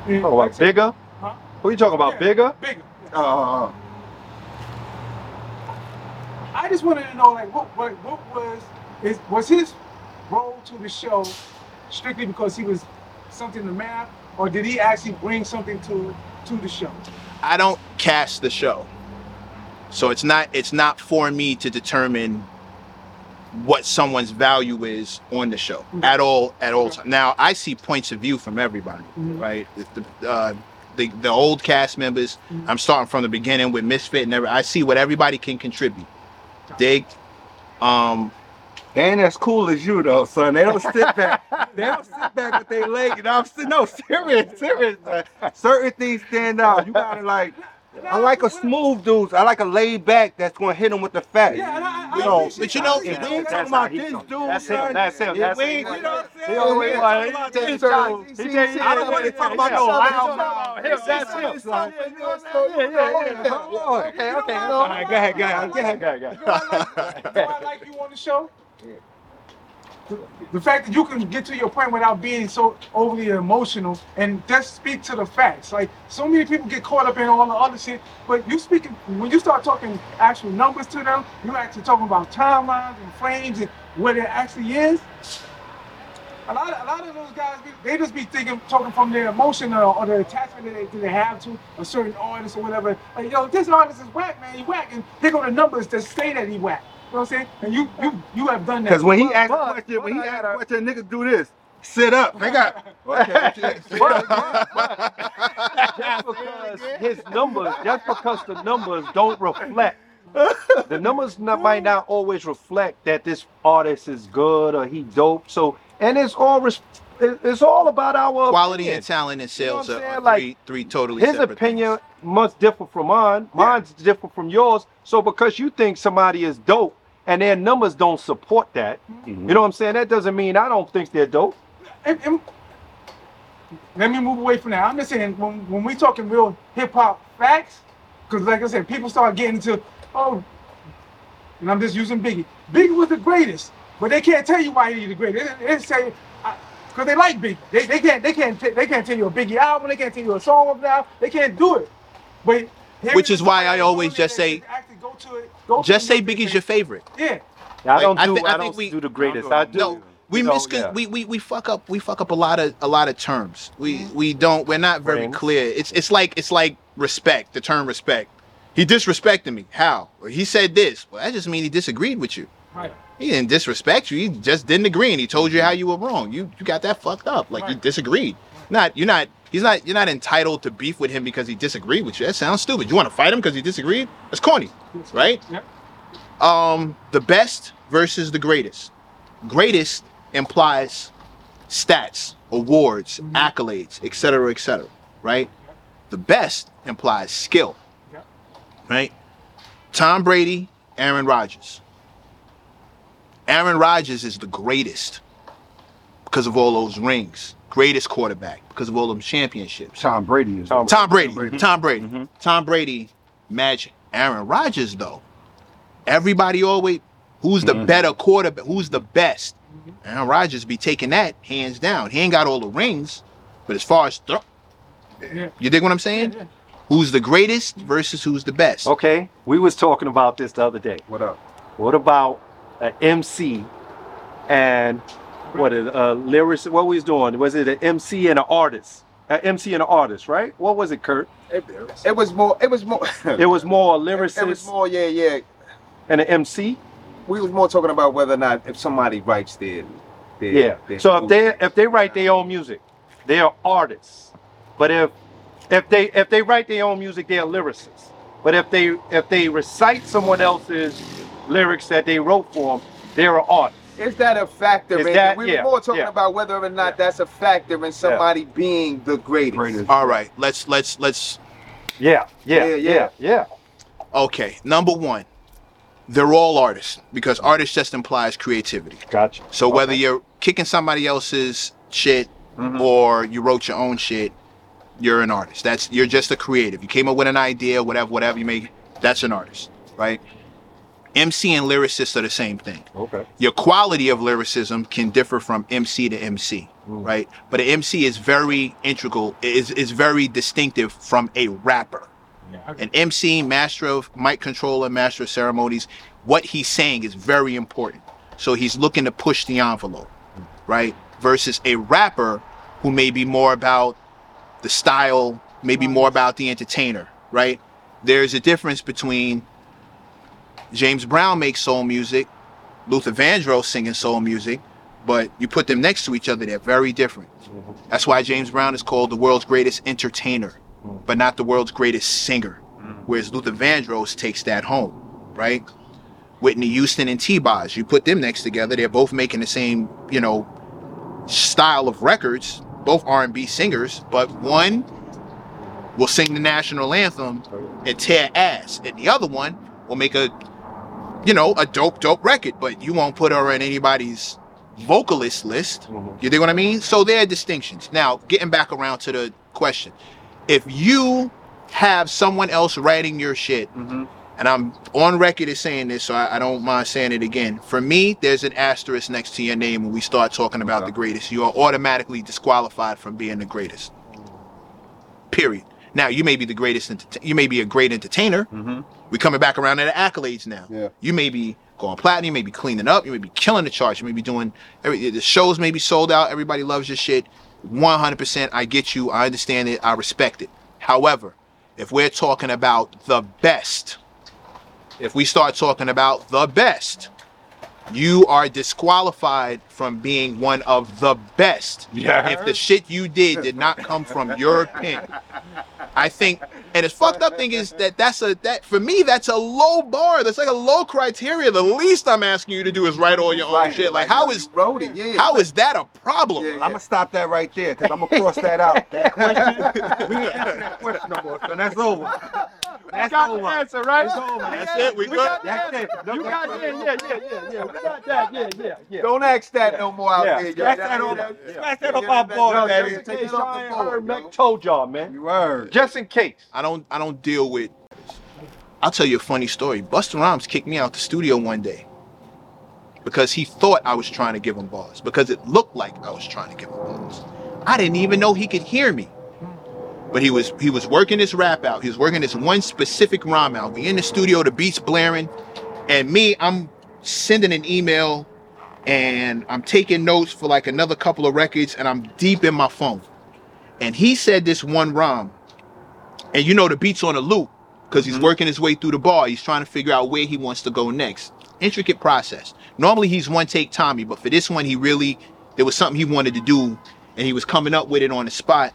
Yeah, Talking about bigger? Huh? Who you talking about? Yeah, Bigger? Bigger. Uh, I just wanted to know, like, what, what, what was is was his role to the show strictly because he was something to math, or did he actually bring something to to the show? I don't cast the show. So it's not it's not for me to determine what someone's value is on the show Mhm. at all at all time. Now I see points of view from everybody, Mhm. right? The, the, uh, the the old cast members. Mhm. I'm starting from the beginning with Misfit and every, I see what everybody can contribute. Dig. Um, they ain't as cool as you though, son. They don't sit back. (laughs) They don't sit back with their leg. You know, I'm no serious, serious. man. Certain things stand out. You gotta like. I like a smooth dude. I like a laid back that's gonna hit him with the facts. Yeah, and I, I You know, but you know, if we ain't talking about this dude, That's him, that's him, that's we him. You know what I'm He saying? always We ain't like- he shots. He he- I don't want to talk about no loud mouth. that's him. Yeah, Yeah, yeah, yeah. Hold on. Okay, okay. All right, go ahead, go ahead, go ahead. Okay, okay. You know, I like, you know I like you on the show. The fact that you can get to your point without being so overly emotional and just speak to the facts. Like so many people get caught up in all the other shit, but you speaking when you start talking actual numbers to them, you're actually talking about timelines and frames and what it actually is. A lot, of, a lot of those guys, they just be thinking, talking from their emotion or, or attachment that they, that they have to a certain artist or whatever. Like, yo, this artist is whack, man. He whack, and here go the numbers that say that he whack. You know what I'm saying? And you, you, you have done that. Because when he asked a But- question, when he but I asked gotta- a question, niggas do this. Sit up. They got. (laughs) Okay. (laughs) But- but- just because his numbers, just because the numbers don't reflect, the numbers not, might not always reflect that this artist is good or he dope. So, and it's all res- it- it's all about our quality opinion. and talent and You know what sales I'm are, saying? are Like, three three totally His separate opinion things. must differ from mine. Mine's different from yours. So because you think somebody is dope and their numbers don't support that, mm-hmm. you know what I'm saying? That doesn't mean I don't think they're dope. and, and let me move away from that. I'm just saying when when we talking real hip hop facts, because like I said, people start getting into oh, and I'm just using Biggie. Biggie was the greatest, but they can't tell you why he's the greatest. They, they say because they like Biggie. They, they can't they can't t- they can't tell you a Biggie album. They can't tell you a song of now. They can't do it. But Which is why I always just say- that actually go to it. Go Just the say music Biggie's your favorite. Yeah. I Like, don't I do. thi- I, I don't think we- do the greatest. No, I do. No, we you know, miscon- yeah. we, we we fuck up we fuck up a lot of a lot of terms. We we don't we're not very Rings. clear. It's it's like it's like respect, the term respect. He disrespected me. How? Or he said this. Well, that just means he disagreed with you. Right. He didn't disrespect you. He just didn't agree, and he told you how you were wrong. You you got that fucked up. Like you Right. disagreed. Not you're not. He's not. You're not entitled to beef with him because he disagreed with you. That sounds stupid. You want to fight him because he disagreed? That's corny, right? Yep. Um, the best versus the greatest. Greatest implies stats, awards, Mhm. accolades, etc., etc. Right? The best implies skill. Yep. Right? Tom Brady, Aaron Rodgers. Aaron Rodgers is the greatest because of all those rings. Greatest quarterback because of all them championships. Tom Brady is. Tom- Tom Brady. Brady. Tom Brady. Mhm. Tom Brady, match Aaron Rodgers, though, everybody always, who's the Mhm. better quarterback? Who's the best? Aaron Rodgers be taking that hands down. He ain't got all the rings, but as far as throw, Yeah. you dig what I'm saying? Yeah. Who's the greatest versus who's the best? Okay, we was talking about this the other day. What up? What about an MC and what a uh, lyrics? What was doing? Was it an MC and an artist? An MC and an artist, right? What was it, Kurt? It, it was more. It was more. (laughs) It was more a It was lyricist more. Yeah, yeah. and an MC. We was more talking about whether or not if somebody writes their. their Yeah. their So if they if they write their own music, they are artists. But if if they if they write their own music, they are lyricists. But if they if they recite someone else's lyrics that they wrote for them, they're an artist. Is that a factor? Is that- it? We yeah, more talking yeah. about whether or not that's a factor in somebody being the greatest. Greatest. All right, let's let's let's Yeah, yeah, Yeah, yeah, yeah. yeah. okay. Number one, they're all artists because artist just implies creativity. Gotcha. So whether you're kicking somebody else's shit Mm-hmm. or you wrote your own shit, you're an artist. That's you're just a creative. You came up with an idea, whatever, whatever you make, that's an artist, right? MC and lyricist are the same thing. Okay. Your quality of lyricism can differ from MC to MC, Mm. right? But an MC is very integral, is is very distinctive from a rapper. Yeah. An MC, master of mic controller, master of ceremonies, what he's saying is very important. So he's looking to push the envelope, right? Versus a rapper who may be more about the style, maybe more about the entertainer, right? There's a difference between James Brown makes soul music, Luther Vandross singing soul music, but you put them next to each other, they're very different. That's why James Brown is called the world's greatest entertainer, but not the world's greatest singer. Whereas Luther Vandross takes that home, right? Whitney Houston and T-Boz, you put them next together, they're both making the same, you know, style of records, both R&B singers, but one will sing the national anthem and tear ass, and the other one will make a, you know, a dope, dope record, but you won't put her in anybody's vocalist list. Mm-hmm. You dig what I mean? So there are distinctions. Now, getting back around to the question, if you have someone else writing your shit, mm-hmm. and I'm on record as saying this, so I, I don't mind saying it again. For me, there's an asterisk next to your name when we start talking about the greatest. You are automatically disqualified from being the greatest. Period. Now, you may be the greatest. You may be a great entertainer. Mm-hmm. We're coming back around to the accolades now. Yeah. You may be going platinum. You may be cleaning up. You may be killing the charts. You may be doing every, the shows. May be sold out. Everybody loves your shit. 100%. I get you. I understand it. I respect it. However, if we're talking about the best, if we start talking about the best, you are disqualified from being one of the best. Yeah. If the shit you did did not come from your (laughs) pen. I think, and the fucked up thing is that that's a that for me that's a low bar. That's like a low criteria. The least I'm asking you to do is write all your own Right, shit. Like right. how You is wrote it? Yeah. how is that a problem? Yeah, I'm gonna stop that right there because I'm gonna cross that out. (laughs) That question, (laughs) we ain't answering that question no more. So that's over. That's over. answer, right? It's over. That's it. We, We got the That's answer. it. You got yeah, yeah, yeah, yeah, yeah. We got that. Yeah, yeah, yeah. Don't ask that no more out Yeah. there. yo. Scratch that off. Yeah. Scratch that off our board, No, baby. yeah, In take it off the board, heard. Mecc told y'all, man. You heard. Just in case. I don't I don't deal with I'll tell you a funny story. Busta Rhymes kicked me out the studio one day because he thought I was trying to give him bars because it looked like I was trying to give him bars. I didn't even know he could hear me. But he was he was working this rap out. He was working this one specific rhyme out. We in the studio, the beats blaring, and me, I'm sending an email and I'm taking notes for like another couple of records, and I'm deep in my phone. And he said this one rhyme, and you know the beat's on a loop because he's mm-hmm. working his way through the bar. He's trying to figure out where he wants to go next. Intricate process. Normally he's one take Tommy, but for this one he really there was something he wanted to do, and he was coming up with it on the spot.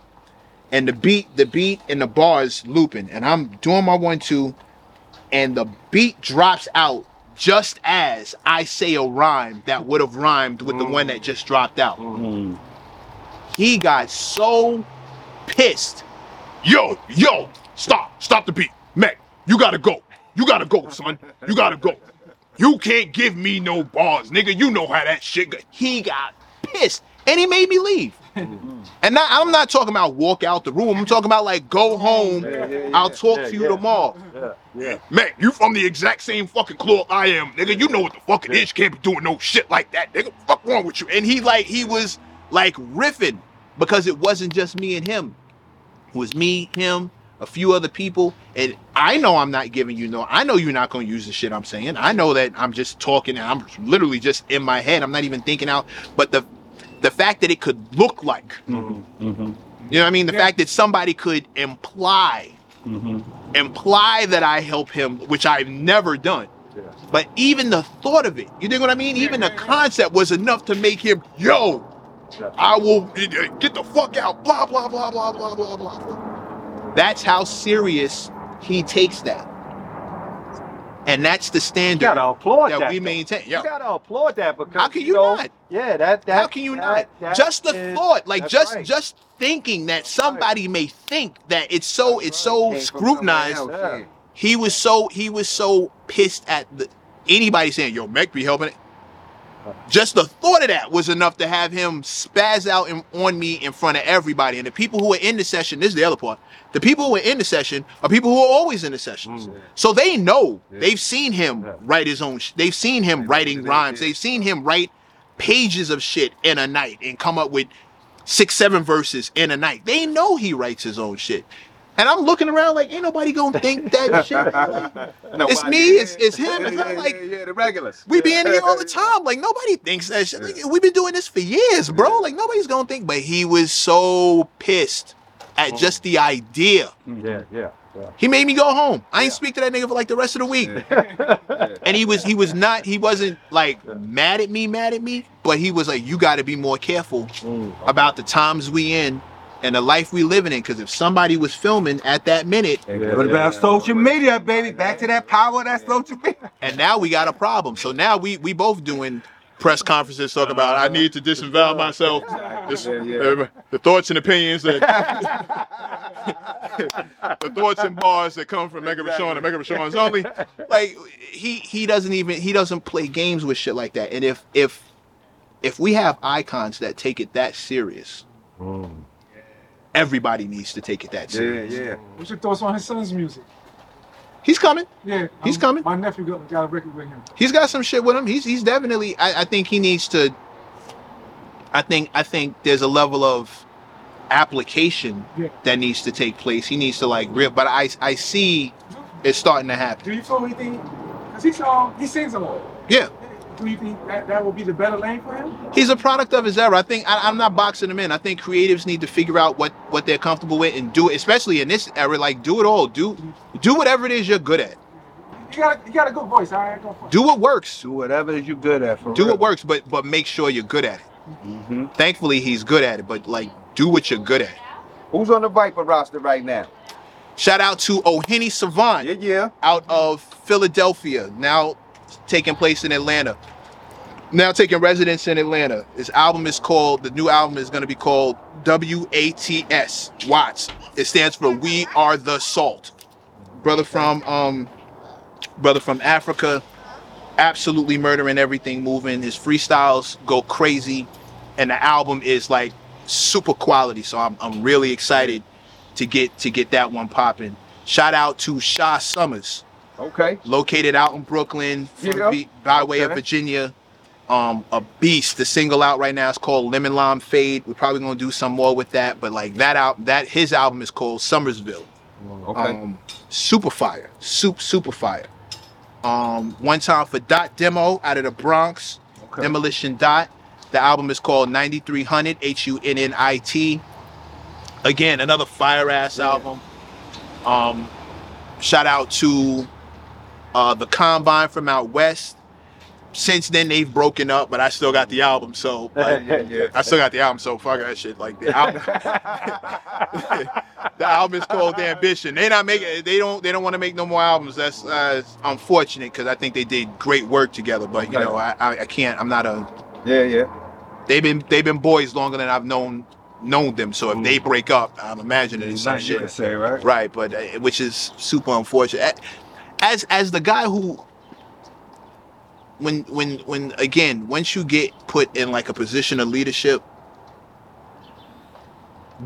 And the beat, the beat and the bars looping, and I'm doing my one two, and the beat drops out just as I say a rhyme that would have rhymed with the one that mm. just dropped out. Mm-hmm. He got so pissed. Yo, yo, stop, stop the beat. Mecc, you gotta go. You gotta go, son. You gotta go. You can't give me no bars, nigga. You know how that shit go. He got pissed. And he made me leave. (laughs) And now I'm not talking about walk out the room. I'm talking about like go home. I'll talk yeah, to you yeah. tomorrow. Yeah, yeah. Man, you from the exact same fucking club I am, nigga. You know what the fuck it is. You can't be doing no shit like that, nigga. Fuck wrong with you? And he like he was like riffing because it wasn't just me and him. It was me, him, a few other people, and I know I'm not giving you no. I know you're not going to use the shit I'm saying. I know that I'm just talking. And I'm literally just in my head. I'm not even thinking out. But the the fact that it could look like, Mhm, mhm, you know what I mean? The Yeah. fact that somebody could imply mhm. imply that I help him, which I've never done. Yeah. But even the thought of it, you think what I mean? Even the concept was enough to make him, yo, Yeah. I will get the fuck out, blah, blah, blah, blah, blah, blah, blah. That's how serious he takes that. And that's the You standard gotta applaud that that. we though. maintain. You Yeah. gotta applaud that because How can you know, not? Yeah, that that. How can you that- not? that just the is- thought, like that's just right. just thinking that somebody may think that it's so it's so Came from somewhere scrutinized. else, Yeah. yeah. he was so he was so pissed at the anybody saying yo Mecc be helping it. Just the thought of that was enough to have him spaz out in, on me in front of everybody. And the people who were in the session, this is the other part. The people who were in the session are people who are always in the sessions. Mm. So they know. Yeah. They've seen him Yeah. write his own. Sh- they've seen him Yeah, writing rhymes. They've seen him write pages of shit in a night and come up with six, seven verses in a night. They know he writes his own shit. And I'm looking around like, ain't nobody gonna think that (laughs) shit. No, It's me, it's- it's him, Yeah, it's not yeah, like- yeah, yeah, the regulars. We be in here all the time. Like nobody thinks that shit. Like, we've been doing this for years, bro. Like nobody's gonna think. But he was so pissed at just the idea. Yeah, yeah, yeah. He made me go home. I ain't Yeah. speak to that nigga for like the rest of the week. Yeah. (laughs) And he was he was not he wasn't like mad at me, mad at me, but he was like, you got to be more careful Mm. about the times we in and the life we living in. Because if somebody was filming at that minute, It would have been on social media, baby. Back to that power of that social media. (laughs) and now we got a problem. So now we we both doing press conferences talking about I need to disavow myself. This, Yeah, yeah. uh, the thoughts and opinions that (laughs) (laughs) the thoughts and bars that come from Mecc Rashawn and Mecc Rashawn's only. Like he he doesn't even he doesn't play games with shit like that. And if if if we have icons that take it that serious, Mm. Everybody needs to take it that seriously. Yeah, serious. yeah. What's your thoughts on his son's music? He's coming. Yeah, He's um, coming. My nephew got, got a record with him. He's got some shit with him. He's he's definitely. I, I think he needs to. I think I think there's a level of application Yeah. that needs to take place. He needs to like real. But I I see it's starting to happen. Do you feel anything? Cause he's um he sings a lot. Yeah, Do you think that that will be the better lane for him? he's a product of his era. I think I, I'm not boxing him in. I think creatives need to figure out what what they're comfortable with and do it. Especially in this era, like do it all. Do do whatever it is you're good at. You got a, you got a good voice. All right, go for it. Do what works. Do whatever you're good at. For Do real. what works, but but make sure you're good at it. Mm-hmm. Thankfully, he's good at it. But like, do what you're good at. Who's on the Viper roster right now? Shout out to Ohini Savant Yeah, yeah. out of Philadelphia, now taking place in Atlanta. Now taking residence in Atlanta. His album is called, the new album is going to be called W-A-T-S, Watts. It stands for We Are the Salt. Brother from, um, brother from Africa, absolutely murdering everything moving. His freestyles go crazy. And the album is like super quality. So I'm, I'm really excited to get to get that one popping. Shout out to Shaw Summers, Okay. located out in Brooklyn, Yeah. B- by way of Virginia. Um, a beast. The single out right now is called Lemon Lime Fade. We're probably gonna do some more with that, but like that out that his album is called Summersville. Okay. Um, super fire, soup, super fire. Um, one time for Dot Demo out of the Bronx, Okay. Demolition Dot. The album is called 9300, H U N N I T. Again, another fire ass album. Um, shout out to uh, the Combine from out west. Since then, they've broken up, but I still got the album, so yeah, (laughs) yeah. I still got the album, so fuck that shit. Like the album, (laughs) the album is called Ambition. They not making. They don't. They don't want to make no more albums. That's uh, unfortunate because I think they did great work together. But you know, I, I I can't. I'm not a. Yeah, yeah. They've been they've been boys longer than I've known known them. So if they break up, I'm imagining it's some shit. say, right? Right, but uh, which is super unfortunate. As as the guy who when when when again, once you get put in like a position of leadership,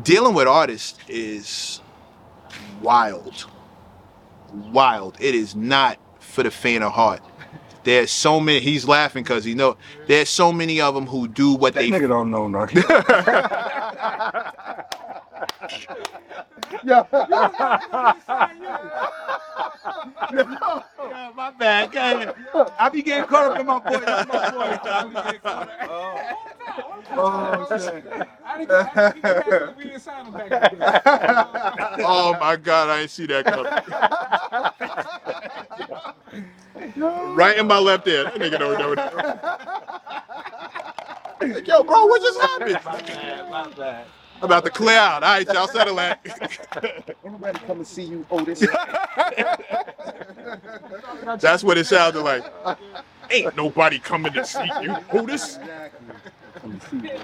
dealing with artists is wild. Wild. It is not for the faint of heart. There's so many. He's laughing because he know there's so many of them who do what That they nigga don't know nothing. (laughs) Yo. Yeah, my bad. Yeah, I be getting caught up in my boy. My boy. I be getting caught up. Oh, shit. I didn't get, I didn't get back, we didn't sign him back then. Oh my God, I didn't see that coming. (laughs) (laughs) right in my left ear. That nigga don't know that. Like, Yo, bro, what just happened? My bad. My bad. I'm about to clear out. All right, y'all settle that. Anybody come and see you, Otis? (laughs) That's what it sounded like. Ain't nobody coming to see you, Otis.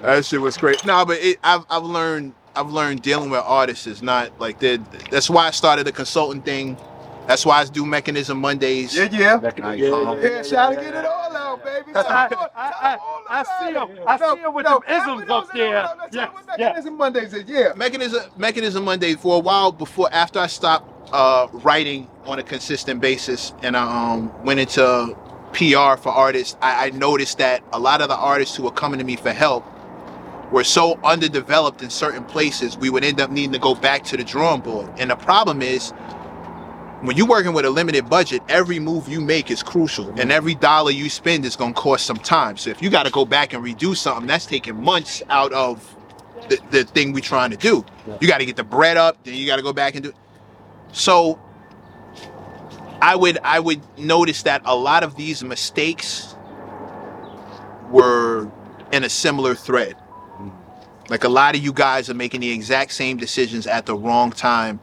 That shit was great. No, but it, I've I've learned I've learned dealing with artists is not like that. That's why I started the consulting thing. That's why I do Mechanism Mondays. Yeah, yeah. Back in the Nice. day. Yeah, try to get it all out, baby. Cause I- Tell 'em- I- tell I- 'em all I about see it. 'em. I see 'em with them isms no, up no, there. no, no, no, tell 'em Yes, what yeah. Mechanism Mondays is, yeah. Mechanism Mechanism Monday for a while before after I stopped uh, writing on a consistent basis and I um, went into PR for artists, I, I noticed that a lot of the artists who were coming to me for help were so underdeveloped in certain places, we would end up needing to go back to the drawing board. And the problem is, when you're working with a limited budget, every move you make is crucial, and mm-hmm. every dollar you spend is going to cost some time. So if you got to go back and redo something, that's taking months out of the, the thing we're trying to do. You got to get the bread up, then you got to go back and do. It. So I would I would notice that a lot of these mistakes were in a similar thread. Mm-hmm. Like a lot of you guys are making the exact same decisions at the wrong time,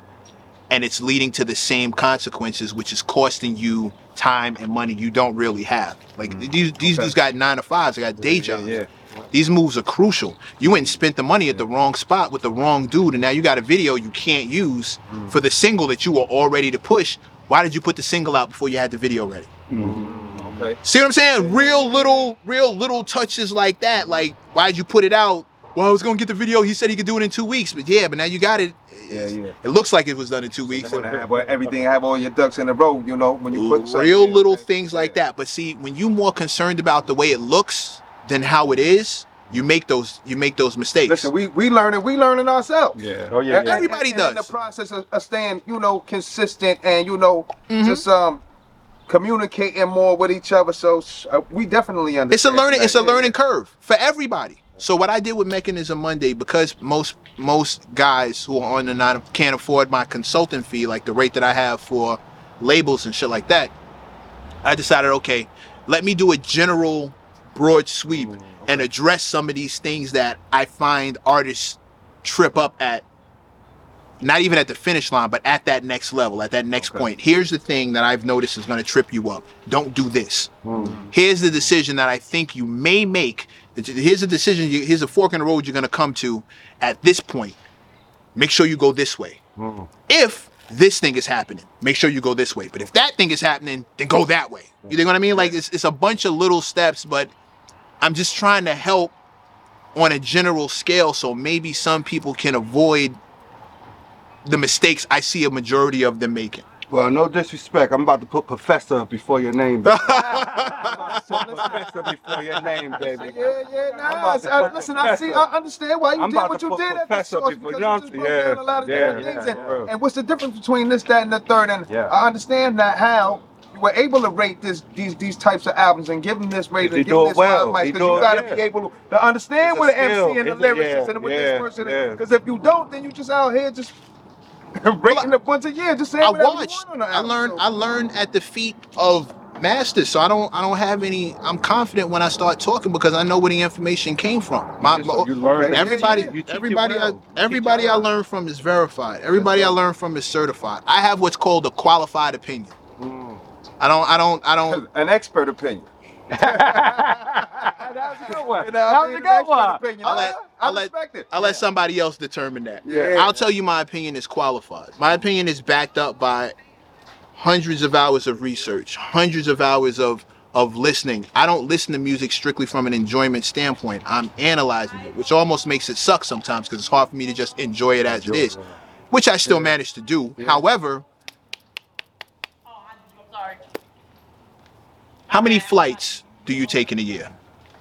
and it's leading to the same consequences, which is costing you time and money you don't really have. Like mm-hmm. these these dudes got nine to fives, they got day jobs. yeah. These moves are crucial. You went and spent the money at the wrong spot with the wrong dude, and now you got a video you can't use mm-hmm. for the single that you were all ready to push. Why did you put the single out before you had the video ready? Mm-hmm. Okay. See what I'm saying? Real little, real little touches like that. Like, why'd you put it out? Well, I was gonna get the video. He said he could do it in two weeks, but yeah, but now you got it. Yeah, yeah. It looks like it was done in two weeks. You wanna have well, everything, have all your ducks in a row, you know, when you put real little okay? things like that. But see, when you're more concerned about the way it looks than how it is, you make those you make those mistakes. Listen, we we learning, we learning ourselves. Yeah. Oh yeah, yeah. Everybody and- and In does. the process of, of staying, you know, consistent and you know, Mhm. just um, communicating more with each other. So uh, we definitely understand. it's a learning that. it's a learning curve for everybody so what i did with mechanism monday because most most guys who are on the nine can't afford my consulting fee like the rate that i have for labels and shit like that i decided okay let me do a general broad sweep and address some of these things that i find artists trip up at not even at the finish line but at that next level at that next Okay. point here's the thing that i've noticed is going to trip you up don't do this hmm. here's the decision that I think you may make. Here's a decision. you- Here's a fork in the road you're going to come to at this point. Make sure you go this way. Hmm. If this thing is happening, make sure you go this way. But if that thing is happening, then go that way. You know what I mean? Like it's, it's a bunch of little steps, but I'm just trying to help on a general scale so maybe some people can avoid the mistakes I see a majority of them making. Well, no disrespect. I'm about to put professor before your name. baby. (laughs) professor before your name, baby. Yeah, yeah, nah. about to I, put listen, I see, I understand why you I'm did about what to you put did at the Professor source before because you just yeah, a lot of yeah, different yeah, things. And, and what's the difference between this, that, and the third? And Yeah. I understand that how you were able to rate this, these, these types of albums and give them this rating He and give do them it this well. He because do you it- got to yeah. be able to understand a what the skill. MC and the It's a- lyricist yeah, and what yeah, this person yeah. Because if you don't, then you just out here just rating a bunch of yeah, just saying I whatever you watched. want on the I album. learned. So- I learned at the feet of masters, so I don't. I don't have any. I'm confident when I start talking because I know where the information came from. My, So you learn. Okay. everybody, You teach it everybody, well. I, everybody I learn from is verified. Everybody I learn from is certified. I have what's called a qualified opinion. Mm. I don't. I don't. I don't. an expert opinion. That was a good one. You know, That I was mean, a good one. opinion. I'll let- I, I'll let- I'll let somebody else determine that. Yeah. I'll tell you my opinion is qualified. My opinion is backed up by hundreds of hours of research, hundreds of hours of of listening. I don't listen to music strictly from an enjoyment standpoint. I'm analyzing it, which almost makes it suck sometimes because it's hard for me to just enjoy it as it is, which I still manage to do. However, oh, how many flights do you take in a year?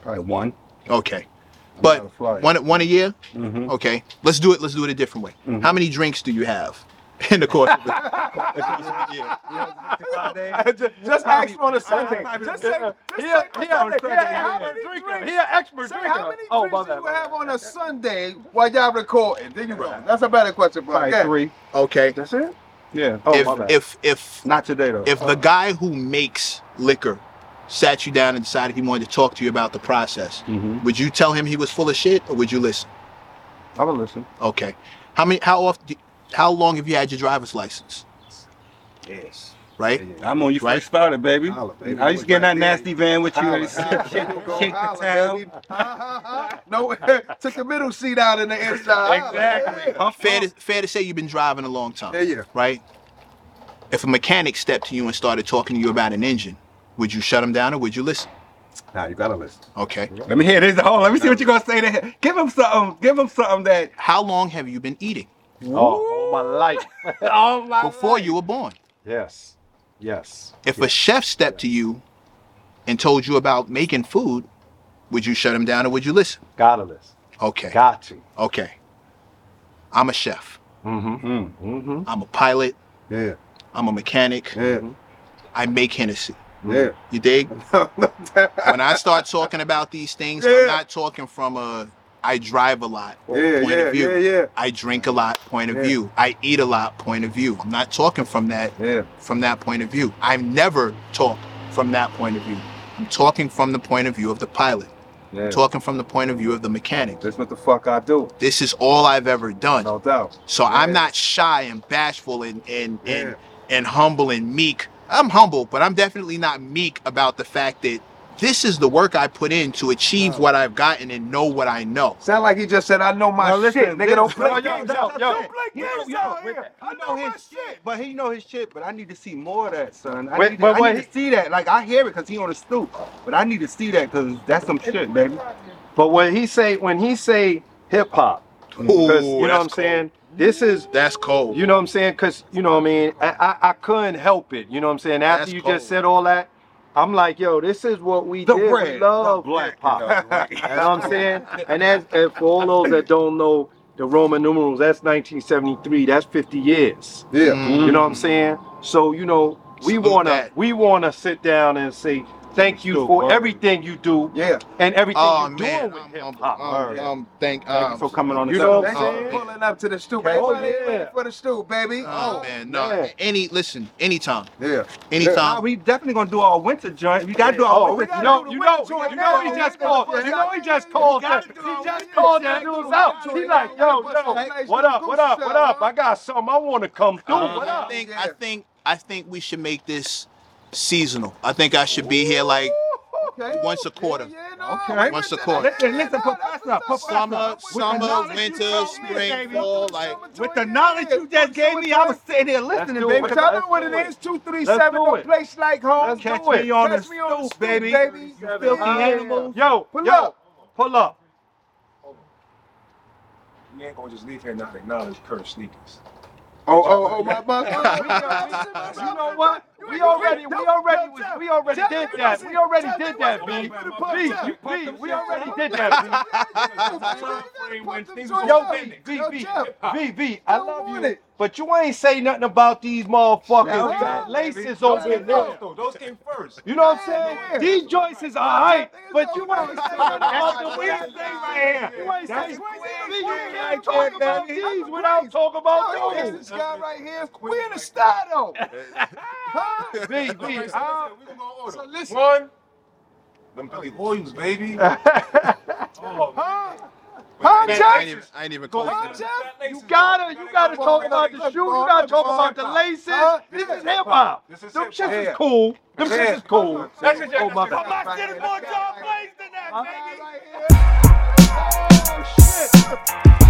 Probably one. Okay. But gotta fly. one one a year. Mhm. Okay, let's do it. Let's do it a different way. Mhm. How many drinks do you have (laughs) in the course of the, the course of the year? just, just ask on a Sunday. Probably- Just say, Yeah. just Here- say, here on Sunday. Sunday, Yeah, yeah. how many drinks? Here, expert Say, drinker. how many Oh, drinks my do you my have on a Sunday while y'all recording? There you go. That's a better question, bro. Probably Yeah. three. Okay. That's it? Yeah. Oh, if my bad. if if Not today though. if the guy who makes liquor sat you down and decided he wanted to talk to you about the process, mm-hmm. would you tell him he was full of shit or would you listen? I will listen. Okay. How many? How often? How long have you had your driver's license? Yes. Right. I'm on you Right. first started, baby. Holla, baby. I used to get in that nasty van with you. Holla, and holla, shake, holla, shake the holla, town. baby. Ha, ha, ha. No, (laughs) took the middle seat out in the inside. Exactly. Holla. Fair to fair to say you've been driving a long time. Yeah, yeah. Right. If a mechanic stepped to you and started talking to you about an engine, would you shut him down or would you listen? Now you gotta listen. Okay. Let me hear this. Hold on. Let me see what you're gonna say there. Give him something. Give him something that. How long have you been eating Oh, all my life. (laughs) Oh my. before you were born? Yes. Yes. If a chef stepped to you and told you about making food, would you shut him down or would you listen? Gotta listen. Okay. Got to. Okay. I'm a chef. Mm-hmm. Mm. Mm-hmm. I'm a pilot. Yeah, I'm a mechanic. yeah, I make Hennessy. Yeah. You dig? (laughs) when I start talking about these things, I'm not talking from a I drive a lot yeah, point yeah, of view. yeah, yeah, I drink a lot point of Yeah. view. I eat a lot point of view. I'm not talking from that yeah. from that point of view. I've never talked from that point of view. I'm talking from the point of view of the pilot. yeah. Talking from the point of view of the mechanic. That's what the fuck I do. This is all I've ever done. No doubt. So I'm not shy and bashful and and Yeah. and, and humble and meek. I'm humble, but I'm definitely not meek about the fact that this is the work I put in to achieve uh. what I've gotten and know what I know. Sound like he just said, I know my No, listen, shit. Nigga don't play Yo, yo, games yo, out. yo, Don't play yo, games yo, out wait, here. I know his shit, but he know his shit. But I need to see more of that, son. I Wait, need, but to, I wait. need to see that. Like I hear it because he on the stoop, but I need to see that because that's some shit, baby. But when he say when he say hip hop, because you know what I'm saying. This is That's cold. You know what I'm saying? Cause you know what I mean. I, I I couldn't help it. You know what I'm saying? After That's you cold. just said all that, I'm like, yo, this is what we The did. bread, we love the black, hip hop. you know, right. (laughs) you know what I'm saying? And that's and for all those that don't know the Roman numerals, that's 1973. That's 50 years. Yeah. Mm. You know what I'm saying? So you know, we wanna that. we wanna sit down and say thank you for word. everything you do Yeah. and everything Oh you man, doing with um, hip hop. um, um, thank, Thank you um, for coming on the You show. know what I'm saying? for pulling up to the stoop. Everybody Oh, yeah. for the stoop, baby. Oh man, no. yeah. Any listen, anytime, Yeah. Nah, anytime. we definitely gonna do our winter joint. We gotta do our Oh, winter you gotta the you know, winter joint you know, he just called. You know, he just called. yeah, that- yeah, He just called that news out. yeah, He like, yo, yo, what up, what up, what up? I got something I want to come through. What I up? think, I think, I think we should make this seasonal. I think I should be here like Okay. once a quarter. Yeah, yeah, no, Okay. Once a quarter. Listen, listen, Yeah, no, Professor, that's what's up. Summer, With the summer, knowledge you winter, told me, spring, baby. fall, like With the knowledge you just gave me, I was sitting there listening, do baby. it. But 'cause y'all I- know what it do is. Two three Let's seven. do No it. place like home. Let's Catch do it. me on the Catch me on the stoop, stoop, baby. baby. You filthy Uh, animals. Yo, Pull yo, up. pull up. You ain't gonna just leave here and not acknowledge Kurt sneakers. Oh, oh, oh, my, my, You know what? We already, we already, was, we already did that. We already did that, B. B, you, B, we already did that, when B. Yo, all B, pending. B, Yo, B, Jeff. B, B, I Don't love you, but you ain't say nothing about these motherfucking fat laces Those over there. Those came first. You know what I'm saying? These joints is alright, but you ain't say nothing about the weed thing right here. You ain't say, That's B, crazy. you can't talk about these without talking about Oh, those. this guy right here. We in the style though. Huh? B, B, We uh, gonna order. So listen. One, them Billy Williams, baby. (laughs) oh, Huh? Huh, I, ain't, I, Jeff? ain't even, I ain't even close it. Jeff? You gotta, you gotta talk about the shoe. You gotta talk about the laces. This is hip hop. Them shits Yeah. is cool. Them shits is cool. That's it, Oh my that's bad. My shit is more job placed than that, Oh shit.